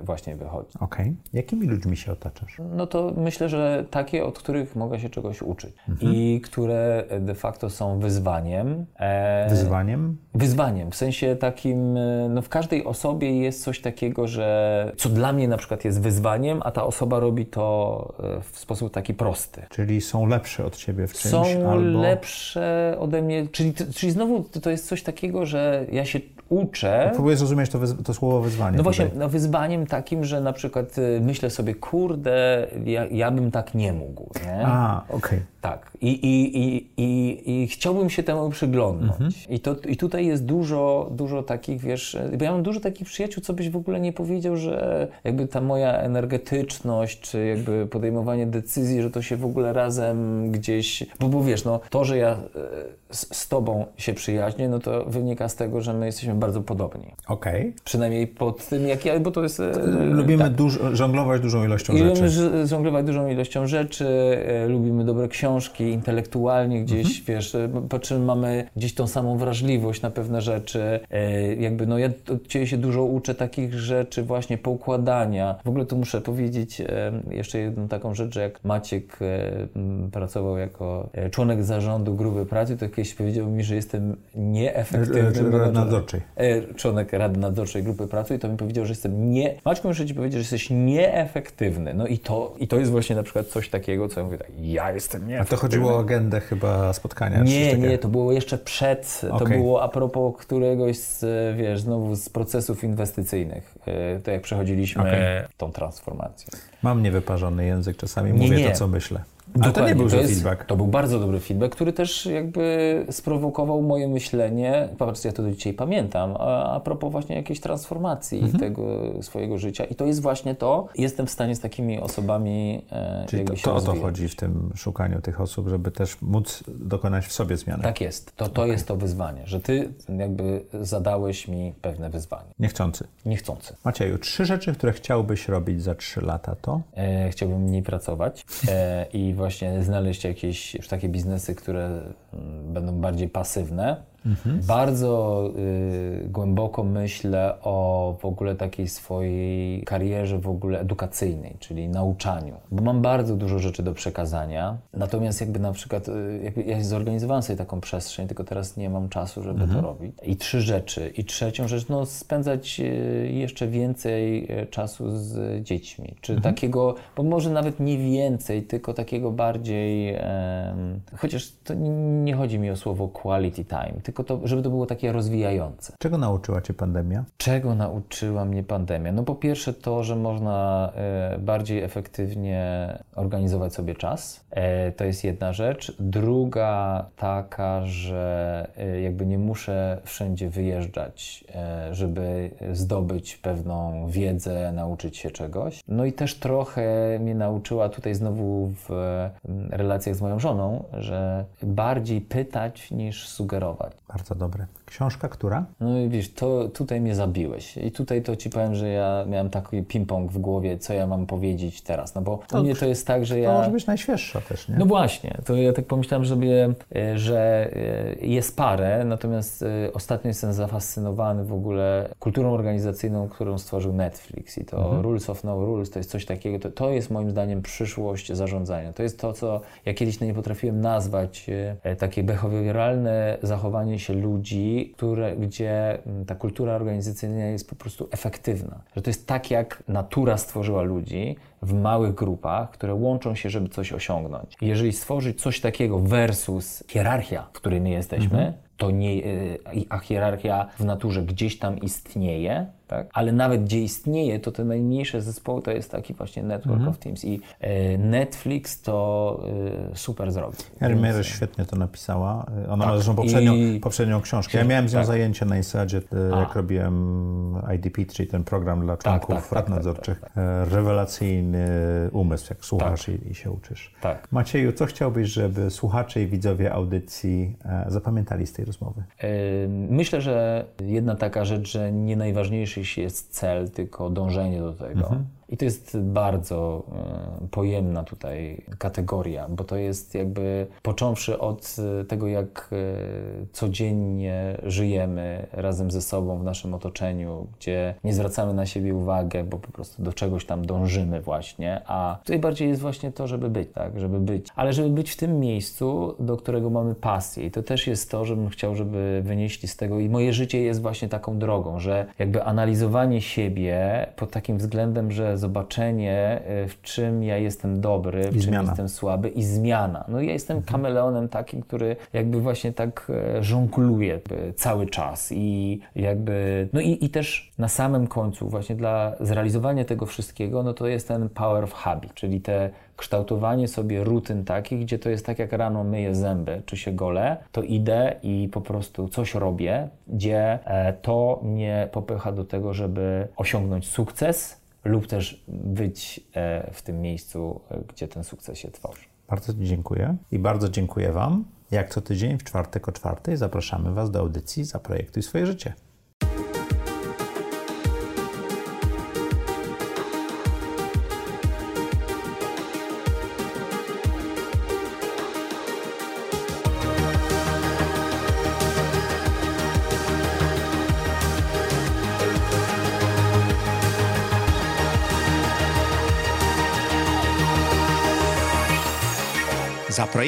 właśnie wychodzi. Okej. Jakimi ludźmi się otaczasz? No to myślę, że takie, od których mogę się czegoś uczyć Mhm. i które de facto są wyzwaniem. E, Wyzwaniem? Wyzwaniem, w sensie takim, e, no w każdej osobie jest coś takiego, że co dla mnie na przykład jest wyzwaniem, a ta osoba robi to e, w sposób taki prosty. Czyli są lepsze od ciebie w czymś Są albo... lepsze ode mnie, czyli, czyli znowu to jest coś takiego, że ja się uczę. Próbuję zrozumieć to, to słowo wyzwanie. No właśnie, tutaj. no wyzwaniem takim, że na przykład y, myślę sobie, kurde, ja, ja bym tak nie mógł, nie? A, okej. Tak. I, i, i, i, I chciałbym się temu przyglądnąć. I, to, I tutaj jest dużo, dużo takich, wiesz, bo ja mam dużo takich przyjaciół, co byś w ogóle nie powiedział, że jakby ta moja energetyczność, czy jakby podejmowanie decyzji, że to się w ogóle razem gdzieś, bo, bo wiesz, no to, że ja e, z, z tobą się przyjaźnię, no to wynika z tego, że my jesteśmy bardzo podobni. Okej. Przynajmniej pod tym, jak ja, bo to jest... e, Lubimy tak. żonglować dużą ilością I rzeczy. lubimy żonglować dużą ilością rzeczy, e, lubimy dobre książki, intelektualnie gdzieś, wiesz, e, po czym mamy gdzieś tą samą wrażliwość na pewne rzeczy. E, jakby, no ja od Ciebie się dużo uczę takich rzeczy właśnie poukładania. W ogóle tu muszę powiedzieć e, jeszcze jedną taką rzecz, że jak Maciek pracował jako członek zarządu grupy pracy, to kiedyś powiedział mi, że jestem nieefektywnym menadżerem. nadzorczej. e, członek Rady Nadzorczej Grupy Pracy i to mi powiedział, że jestem nie... Maćku, muszę Ci powiedzieć, że jesteś nieefektywny. No i to, i to jest właśnie na przykład coś takiego, co ja mówię tak, ja jestem nieefektywny. A to chodziło o agendę chyba spotkania? Nie, nie, to było jeszcze przed, to okay. było a propos któregoś z, wiesz, znowu z procesów inwestycyjnych, e, to jak przechodziliśmy okay. tą transformację. Mam niewyparzony język, czasami nie, mówię nie. to, co myślę. Ale to nie był to jest, feedback. To był bardzo dobry feedback, który też jakby sprowokował moje myślenie. Patrzcie, ja to do dzisiaj pamiętam, a, a propos właśnie jakiejś transformacji mhm. tego swojego życia. I to jest właśnie to. Jestem w stanie z takimi osobami e, Czyli to, to o to chodzi w tym szukaniu tych osób, żeby też móc dokonać w sobie zmiany. Tak jest. To, to okay. jest to wyzwanie, że ty jakby zadałeś mi pewne wyzwanie. Niechcący. Niechcący. Macieju, trzy rzeczy, które chciałbyś robić za trzy lata to? E, chciałbym mniej pracować e, i właśnie znaleźć jakieś już takie biznesy, które będą bardziej pasywne, Mhm. Bardzo y, głęboko myślę o w ogóle takiej swojej karierze w ogóle edukacyjnej, czyli nauczaniu, bo mam bardzo dużo rzeczy do przekazania. Natomiast jakby na przykład y, jakby ja zorganizowałem sobie taką przestrzeń, tylko teraz nie mam czasu, żeby mhm. to robić. I trzy rzeczy. I trzecią rzecz, no spędzać y, jeszcze więcej y, czasu z dziećmi, czy mhm. takiego, bo może nawet nie więcej, tylko takiego bardziej, chociaż to nie chodzi mi o słowo quality time, tylko to, żeby to było takie rozwijające. Czego nauczyła Cię pandemia? Czego nauczyła mnie pandemia? No po pierwsze to, że można e, bardziej efektywnie organizować sobie czas. E, to jest jedna rzecz. Druga taka, że e, jakby nie muszę wszędzie wyjeżdżać, żeby zdobyć pewną wiedzę, nauczyć się czegoś. No i też trochę mnie nauczyła tutaj znowu w relacjach z moją żoną, że bardziej pytać niż sugerować. Bardzo dobre. Książka która? No i wiesz, to tutaj mnie zabiłeś. I tutaj to ci powiem, że ja miałem taki ping-pong w głowie, co ja mam powiedzieć teraz. No bo to, u mnie to jest tak, że ja... To może być najświeższa też, nie? No właśnie. To ja tak pomyślałem, żeby, e, że e, jest parę, natomiast e, ostatnio jestem zafascynowany w ogóle kulturą organizacyjną, którą stworzył Netflix. I to mhm. Rules of No Rules, to jest coś takiego, to, to jest moim zdaniem przyszłość zarządzania. To jest to, co ja kiedyś nie potrafiłem nazwać takie behawioralne zachowanie się ludzi, które, gdzie mm, ta kultura organizacyjna jest po prostu efektywna. Że to jest tak, jak natura stworzyła ludzi w małych grupach, które łączą się, żeby coś osiągnąć. Jeżeli stworzyć coś takiego versus hierarchia, w której my jesteśmy, mhm. to nie, y, a hierarchia w naturze gdzieś tam istnieje, tak? Ale nawet gdzie istnieje, to te najmniejsze zespoły to jest taki właśnie network mhm. of teams i e, Netflix to e, super zrobił. Erin Meyer świetnie to napisała. Ona tak. ma zresztą poprzednią, I... poprzednią książkę. Ja miałem z nią tak. zajęcie na Insadzie, e, jak robiłem IDP, czyli ten program dla tak, członków tak, tak, rad nadzorczych. Rewelacyjny umysł, jak słuchasz i, i, się uczysz. Tak. Macieju, co chciałbyś, żeby słuchacze i widzowie audycji zapamiętali z tej rozmowy? Myślę, że jedna taka rzecz, że nie najważniejszy czyjś jest cel, tylko dążenie do tego. Mhm. I to jest bardzo e, pojemna tutaj kategoria, bo to jest jakby począwszy od e, tego, jak e, codziennie żyjemy razem ze sobą w naszym otoczeniu, gdzie nie zwracamy na siebie uwagę, bo po prostu do czegoś tam dążymy właśnie, a tutaj bardziej jest właśnie to, żeby być, tak, żeby być, ale żeby być w tym miejscu, do którego mamy pasję. I to też jest to, żebym chciał, żeby wynieśli z tego. I moje życie jest właśnie taką drogą, że jakby analizowanie siebie pod takim względem, że zobaczenie, y, w czym ja jestem dobry, w I czym zmiana. jestem słaby i zmiana. No ja jestem mhm. kameleonem takim, który jakby właśnie tak e, żongluje cały czas i jakby, no i, i też na samym końcu właśnie dla zrealizowania tego wszystkiego, no to jest ten power of habit, czyli te kształtowanie sobie rutyn takich, gdzie to jest tak jak rano myję zęby, czy się gole, to idę i po prostu coś robię, gdzie e, to mnie popycha do tego, żeby osiągnąć sukces, lub też być e, w tym miejscu, gdzie ten sukces się tworzy. Bardzo dziękuję i bardzo dziękuję Wam. Jak co tydzień w czwartek o czwartej zapraszamy Was do audycji Zaprojektuj swoje życie.